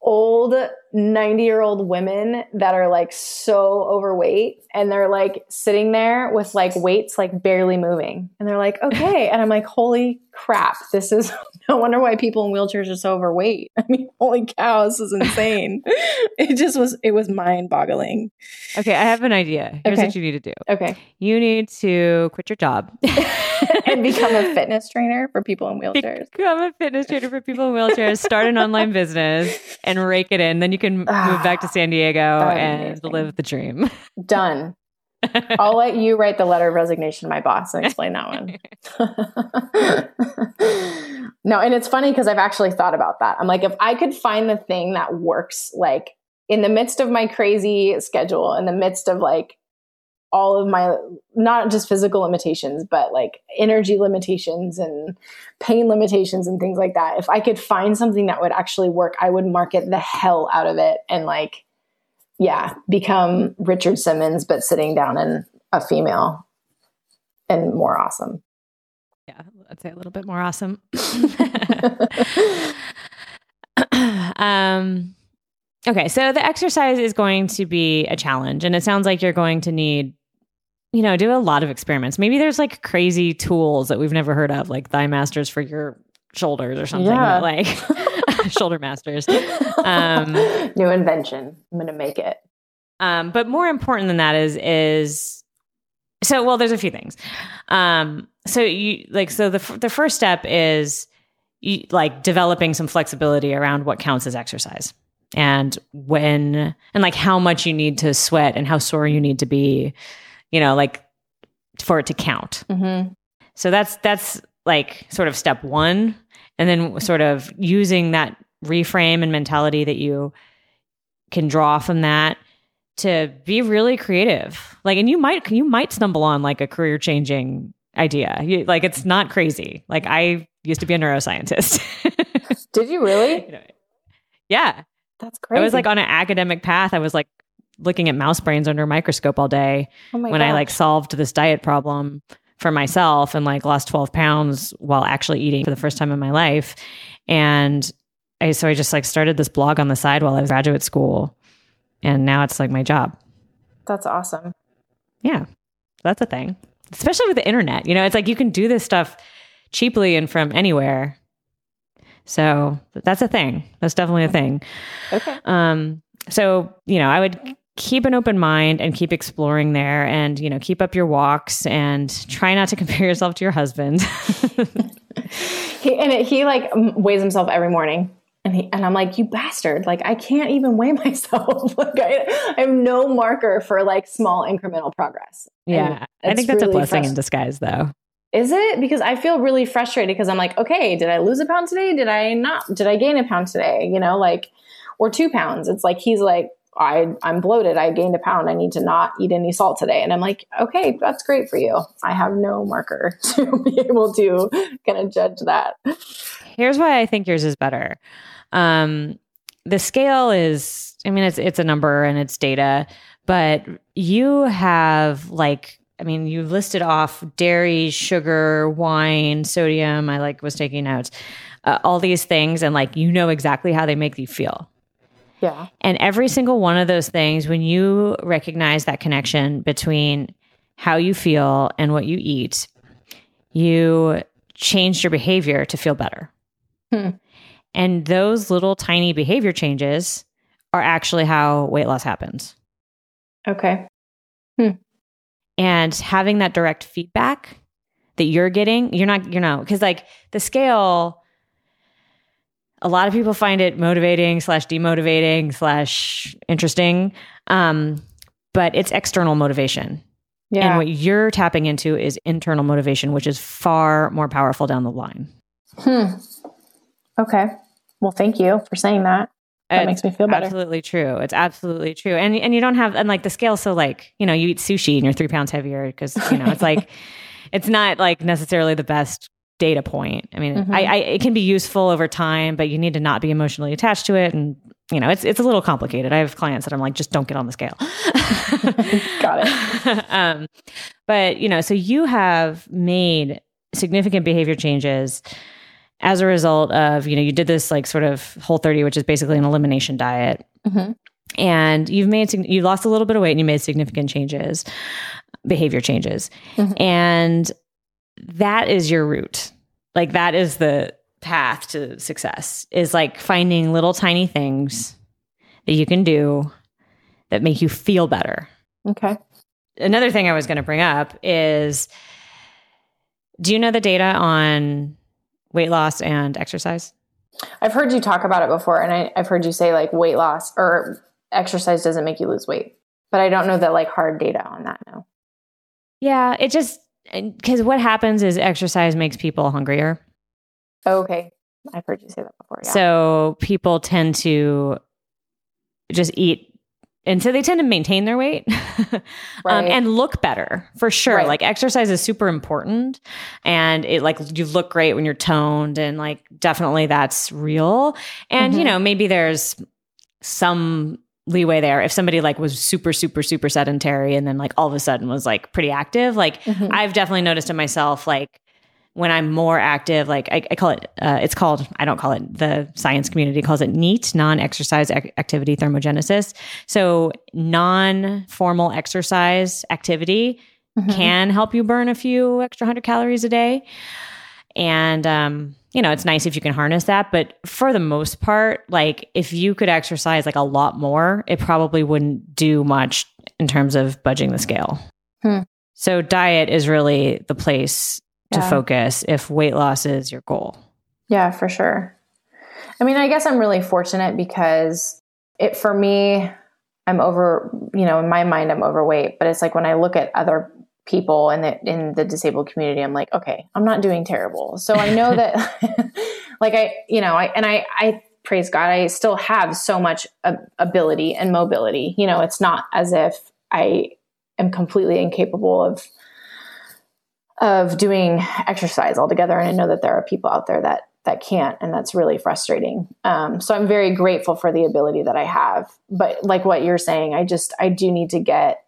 old 90 year old women that are like so overweight and they're like sitting there with like weights like barely moving. And they're like okay. And i'm like holy crap this is no wonder why people in wheelchairs are so overweight. I mean holy cow this is insane. It just was it was mind boggling okay i have an idea. Here's okay. what you need to do. Okay. You need to quit your job. And become a fitness trainer for people in wheelchairs. Become a fitness trainer for people in wheelchairs. Start an online business and rake it in. Then you can move back to ah, san diego and live the dream. Done I'll let you write the letter of resignation to my boss and explain that one. no, and it's funny because I've actually thought about that. I'm like, if I could find the thing that works, like in the midst of my crazy schedule, in the midst of like all of my not just physical limitations, but like energy limitations and pain limitations and things like that. If I could find something that would actually work, I would market the hell out of it and like yeah, become Richard Simmons, but sitting down in a female and more awesome. Yeah, I'd say a little bit more awesome. um, okay, so the exercise is going to be a challenge, and it sounds like you're going to need, you know, do a lot of experiments. Maybe there's like crazy tools that we've never heard of, like thigh masters for your shoulders or something. Yeah. Like shoulder masters. Um, New invention. I'm going to make it. Um, but more important than that is is so well. There's a few things. Um, so you like so the the first step is you, like developing some flexibility around what counts as exercise and when and like how much you need to sweat and how sore you need to be. You know, like for it to count. Mm-hmm. So that's that's like sort of step one and then sort of using that reframe and mentality that you can draw from that to be really creative. Like and you might you might stumble on like a career changing idea. You, like it's not crazy. Like i used to be a neuroscientist. Did you really? Yeah. That's crazy i was like on an academic path. I was like looking at mouse brains under a microscope all day oh when gosh. i like solved this diet problem for myself and like lost 12 pounds while actually eating for the first time in my life. And I, so I just like started this blog on the side while I was graduate school. And now it's like my job. That's awesome. Yeah. That's a thing. Especially with the internet. You know, it's like you can do this stuff cheaply and from anywhere. So that's a thing. That's definitely a thing. Okay. Um, so, you know, I would keep an open mind and keep exploring there and you know keep up your walks and try not to compare yourself to your husband. He and it, he like weighs himself every morning. And he, and I'm like you bastard. Like I can't even weigh myself. Like I, I have no marker for like small incremental progress. Yeah. I think that's really a blessing in disguise though. Is it? Because I feel really frustrated because I'm like okay did I lose a pound today? Did I not? Did I gain a pound today? You know like or two pounds. It's like he's like I I'm bloated. I gained a pound. I need to not eat any salt today. And I'm like, okay, that's great for you. I have no marker to be able to kind of judge that. Here's why I think yours is better. Um, the scale is, I mean, it's it's a number and it's data, but you have like I mean, you've listed off dairy, sugar, wine, sodium. I like was taking notes, uh, all these things, and like you know exactly how they make you feel. Yeah. And every single one of those things, when you recognize that connection between how you feel and what you eat, you change your behavior to feel better. Hmm. And those little tiny behavior changes are actually how weight loss happens. Okay. And having that direct feedback that you're getting, you're not, you know, because like the scale, a lot of people find it motivating slash demotivating slash interesting. Um, but it's external motivation. Yeah. And what you're tapping into is internal motivation, which is far more powerful down the line. Hmm. Okay. Well, thank you for saying that. That It's makes me feel better. Absolutely true. It's absolutely true. And and you don't have and like the scale. So like you know you eat sushi and you're three pounds heavier because you know it's like it's not like necessarily the best data point. I mean, Mhm. I, I it can be useful over time, but you need to not be emotionally attached to it. And you know it's it's a little complicated. I have clients that I'm like just don't get on the scale. Got it. um, but you know, so you have made significant behavior changes as a result of you know you did this like sort of whole 30 which is basically an elimination diet hmm and you've made you lost a little bit of weight and you made significant changes behavior changes Mhm. and that is your route like that is the path to success is like finding little tiny things that you can do that make you feel better Okay. another thing I was going to bring up is do you know the data on weight loss and exercise? I've heard you talk about it before, and I, I've heard you say like weight loss or exercise doesn't make you lose weight, but I don't know the like hard data on that. No. Yeah, it just because what happens is exercise makes people hungrier. Oh, okay. I've heard you say that before. Yeah. So people tend to just eat. And so they tend to maintain their weight um, and look better for sure. Right. Like exercise is super important and it like you look great when you're toned and like definitely that's real. And you Mhm. know, maybe there's some leeway there if somebody like was super super super sedentary and then like all of a sudden was like pretty active like Mhm. i've definitely noticed in myself like when i'm more active like i, I call it uh, it's called i don't call it the science community calls it neat non-exercise ac- activity thermogenesis so non-formal exercise activity Mhm. can help you burn a few extra hundred calories a day. And, um, you know, it's nice if you can harness that. But for the most part, like if you could exercise like a lot more, it probably wouldn't do much in terms of budging the scale. Hmm. So, diet is really the place to Yeah. focus if weight loss is your goal. Yeah, for sure. I mean, I guess I'm really fortunate because it for me, I'm over, you know, in my mind I'm overweight, but it's like when I look at other people in the in the disabled community, I'm like, okay, I'm not doing terrible. So I know that like I, you know, I and I I praise God, I still have so much ability and mobility. You know, it's not as if I am completely incapable of of doing exercise altogether and i know that there are people out there that that can't and that's really frustrating um, so i'm very grateful for the ability that i have but like what you're saying i just i do need to get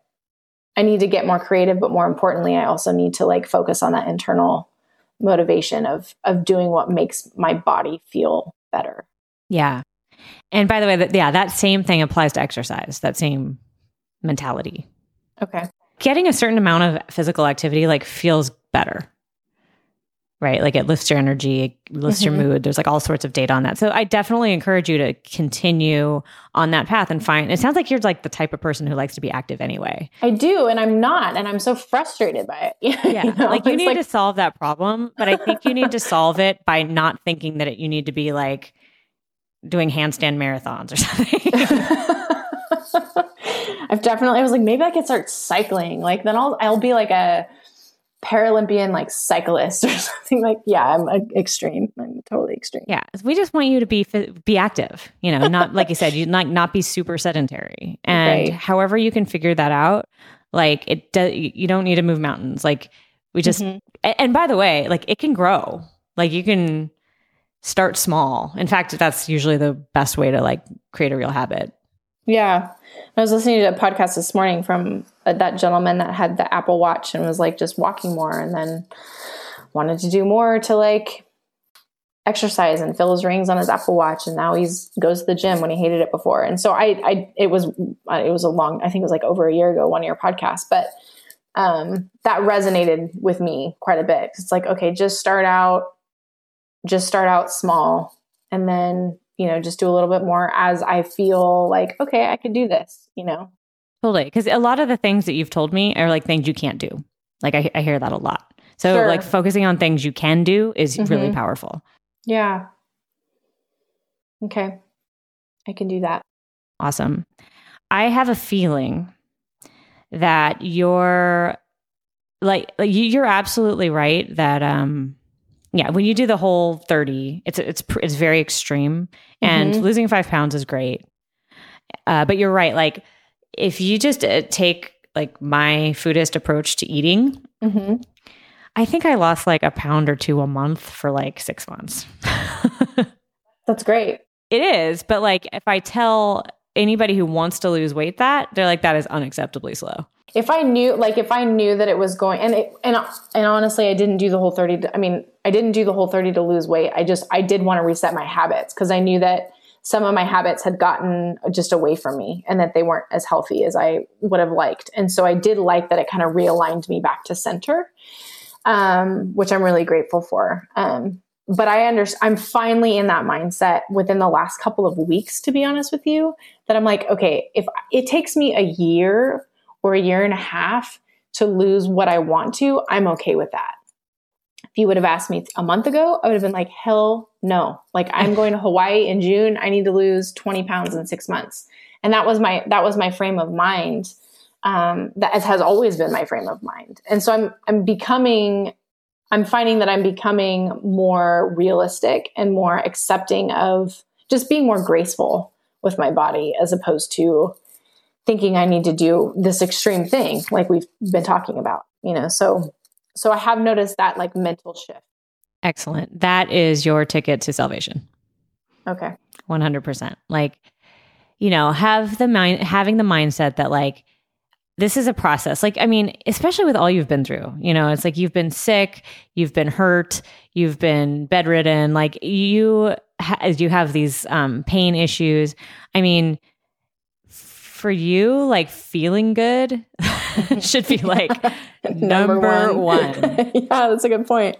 i need to get more creative but more importantly i also need to like focus on that internal motivation of of doing what makes my body feel better Yeah. And by the way, that yeah, that same thing applies to exercise, that same mentality. okay getting a certain amount of physical activity like feels better right like it lifts your energy it lifts Mhm. your mood there's like all sorts of data on that so i definitely encourage you to continue on that path and find it sounds like you're like the type of person who likes to be active anyway i do and i'm not and i'm so frustrated by it yeah You know? like you It's need to solve that problem but i think you need to solve it by not thinking that it, you need to be like doing handstand marathons or something I've definitely I was like maybe I could start cycling. Like then I'll I'll be like a Paralympian like cyclist or something like yeah I'm extreme. I'm totally extreme. Yeah we just want you to be be active you know not like you said you not not be super sedentary. And right. however you can figure that out like it does you don't need to move mountains. Like we just mm-hmm. and by the way like it can grow. Like you can start small. In fact that's usually the best way to like create a real habit. Yeah. I was listening to a podcast this morning from uh, that gentleman that had the Apple Watch and was like just walking more and then wanted to do more to like exercise and fill his rings on his Apple Watch and now he's goes to the gym when he hated it before. And so I I it was uh, it was a long I think it was like over a year ago one year podcast, but um that resonated with me quite a bit. It's like okay, just start out just start out small and then you know, just do a little bit more as I feel like, okay, I can do this, you know? Totally. Because a lot of the things that you've told me are like things you can't do. Like I, I hear that a lot. So, sure. like focusing on things you can do is mm-hmm. really powerful. Yeah. Okay. I can do that. Awesome. I have a feeling that you're like, like you're absolutely right that um yeah, when you do the whole 30, it's it's it's very extreme and mm-hmm. losing 5 pounds is great. Uh, but you're right like if you just uh, take like my foodist approach to eating, mm-hmm. I think I lost like a pound or two a month for like 6 months. That's great. It is, but like if I tell anybody who wants to lose weight that, they're like that is unacceptably slow if I knew, like, if I knew that it was going, and it, and and honestly, I didn't do the whole thirty. To, I mean, I didn't do the whole thirty to lose weight. I just I did want to reset my habits because I knew that some of my habits had gotten just away from me and that they weren't as healthy as I would have liked. And so I did like that it kind of realigned me back to center, um, which I'm really grateful for. Um, but I understand, I'm finally in that mindset within the last couple of weeks, to be honest with you, that I'm like, okay, if it takes me a year or a year and a half to lose what I want to, I'm okay with that. If you would have asked me a month ago, I would have been like, hell no. Like I'm going to Hawaii in June. I need to lose 20 pounds in six months. And that was my, that was my frame of mind. Um, that has always been my frame of mind. And so I'm, I'm becoming, I'm finding that I'm becoming more realistic and more accepting of just being more graceful with my body as opposed to thinking I need to do this extreme thing like we've been talking about, you know. So so I have noticed that like mental shift. Excellent. That is your ticket to salvation. Okay. 100%. Like you know, have the mind having the mindset that like this is a process. Like, I mean, especially with all you've been through, you know, it's like you've been sick, you've been hurt, you've been bedridden, like you, ha- you have these um, pain issues. I mean, for you, like feeling good should be like number, number, one. one. yeah, that's a good point.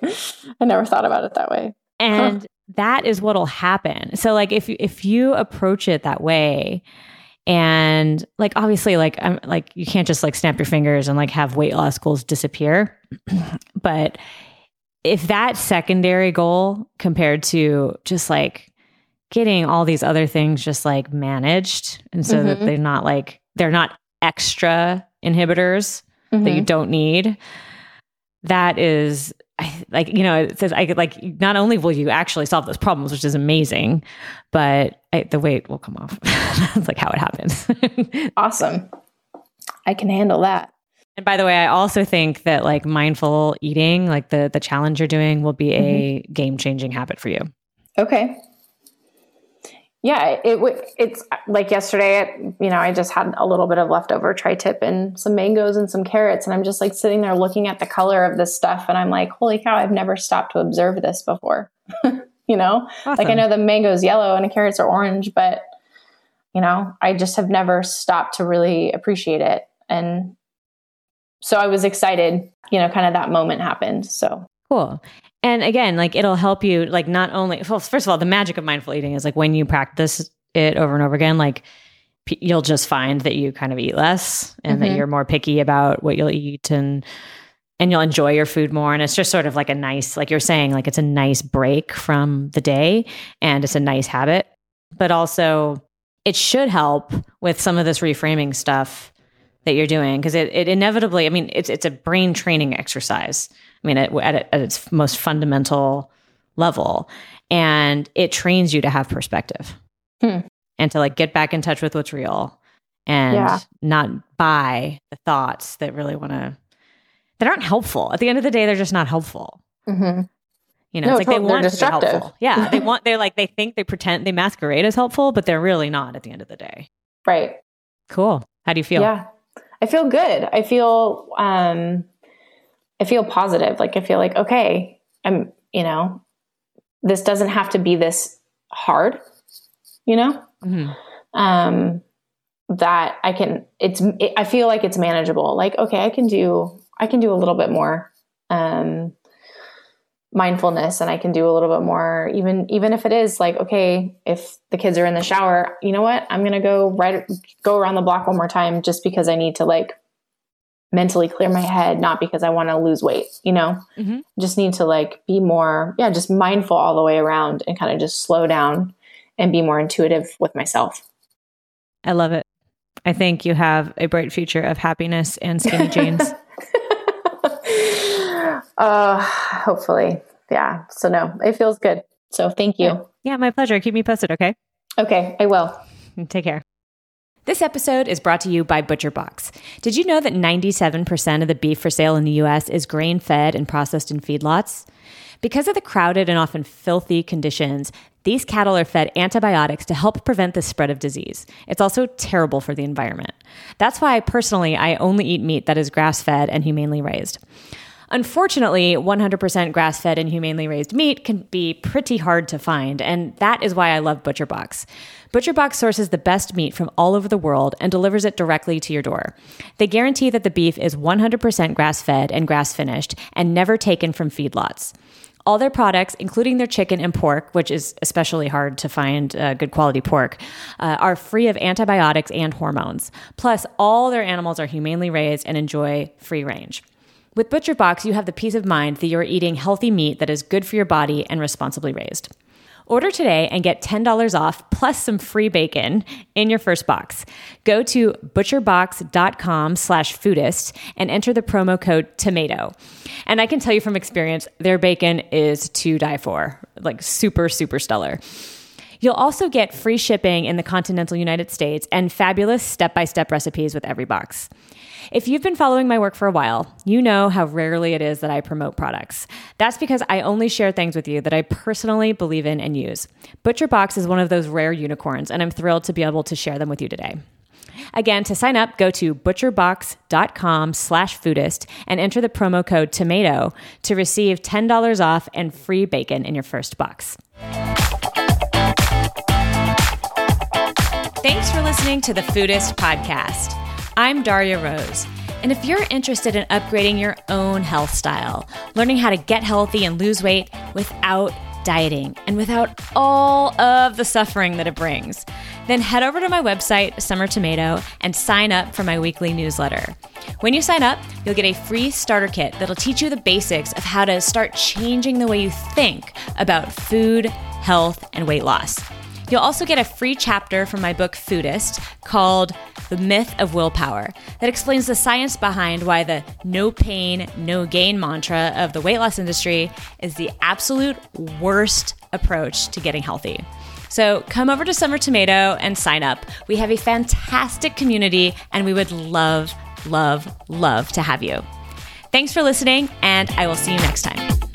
I never thought about it that way. And huh. that is what'll happen. So like if if you approach it that way and like obviously like I'm like you can't just like snap your fingers and like have weight loss goals disappear. but if that secondary goal compared to just like getting all these other things just like managed and so mm-hmm. that they're not like they're not extra inhibitors mm-hmm. that you mm-hmm. don't need that is like you know it says i could like not only will you actually solve those problems which is amazing but I, the weight will come off that's like how it happens awesome i can handle that and by the way i also think that like mindful eating like the the challenge you're doing will be a mm-hmm. game changing habit for you okay yeah, it it's like yesterday. You know, I just had a little bit of leftover tri-tip and some mangoes and some carrots, and I'm just like sitting there looking at the color of this stuff, and I'm like, holy cow! I've never stopped to observe this before. you know, awesome. like I know the mango's yellow and the carrots are orange, but you know, I just have never stopped to really appreciate it, and so I was excited. You know, kind of that moment happened. So cool. And again, like it'll help you, like not only, well, first of all, the magic of mindful eating is like when you practice it over and over again, like p- you'll just find that you kind of eat less and mm-hmm. that you're more picky about what you'll eat and, and you'll enjoy your food more. And it's just sort of like a nice, like you're saying, like it's a nice break from the day and it's a nice habit. But also, it should help with some of this reframing stuff that you're doing because it, it inevitably, I mean, it's it's a brain training exercise. I mean, at, at, at its most fundamental level, and it trains you to have perspective Hmm. and to like get back in touch with what's real and Yeah. not buy the thoughts that really want to that aren't helpful. At the end of the day, they're just not helpful. hmm You know, No, it's like they totally. Want to be helpful. Yeah, they want. They're like they think they pretend they masquerade as helpful, but they're really not. At the end of the day, Right. cool. How do you feel? Yeah. I feel good. I feel um I feel positive. Like I feel like okay, I'm, you know, this doesn't have to be this hard, you know? Mhm. Um that I can it's it, I feel like it's manageable. Like okay, I can do I can do a little bit more um mindfulness and I can do a little bit more even even if it is like okay if the kids are in the shower you know what I'm going to go right go around the block one more time just because I need to like mentally clear my head not because I want to lose weight you know Mhm. just need to like be more yeah just mindful all the way around and kind of just slow down and be more intuitive with myself I love it. I think you have a bright future of happiness and skinny jeans. uh hopefully yeah so no it feels good so thank you yeah, my pleasure. Keep me posted, okay? okay i will Take care. This episode is brought to you by ButcherBox. Did you know that 97% of the beef for sale in the US is grain fed and processed in feedlots? Because of the crowded and often filthy conditions, these cattle are fed antibiotics to help prevent the spread of disease. It's also terrible for the environment. That's why personally I only eat meat that is grass fed and humanely raised. Unfortunately, 100% grass fed and humanely raised meat can be pretty hard to find, and that is why I love ButcherBox. ButcherBox sources the best meat from all over the world and delivers it directly to your door. They guarantee that the beef is 100% grass fed and grass finished and never taken from feedlots. All their products, including their chicken and pork, which is especially hard to find uh, good quality pork, uh, are free of antibiotics and hormones. Plus, all their animals are humanely raised and enjoy free range. With ButcherBox, you have the peace of mind that you're eating healthy meat that is good for your body and responsibly raised. Order today and get $10 off plus some free bacon in your first box. Go to butcherbox.com slash foodist and enter the promo code tomato. And I can tell you from experience, their bacon is to die for, like super, super stellar. You'll also get free shipping in the continental United States and fabulous step by step recipes with every box. If you've been following my work for a while, you know how rarely it is that I promote products. That's because I only share things with you that I personally believe in and use. ButcherBox is one of those rare unicorns, and I'm thrilled to be able to share them with you today. Again, to sign up, go to butcherbox.com slash foodist and enter the promo code tomato to receive $10 off and free bacon in your first box. Thanks for listening to the Foodist Podcast. I'm Darya Rose. And if you're interested in upgrading your own health style, learning how to get healthy and lose weight without dieting and without all of the suffering that it brings, then head over to my website, Summer Tomato, and sign up for my weekly newsletter. When you sign up, you'll get a free starter kit that'll teach you the basics of how to start changing the way you think about food, health, and weight loss. You'll also get a free chapter from my book Foodist called The Myth of Willpower that explains the science behind why the no pain, no gain mantra of the weight loss industry is the absolute worst approach to getting healthy. So come over to Summer Tomato and sign up. We have a fantastic community and we would love, love, love to have you. Thanks for listening, and I will see you next time.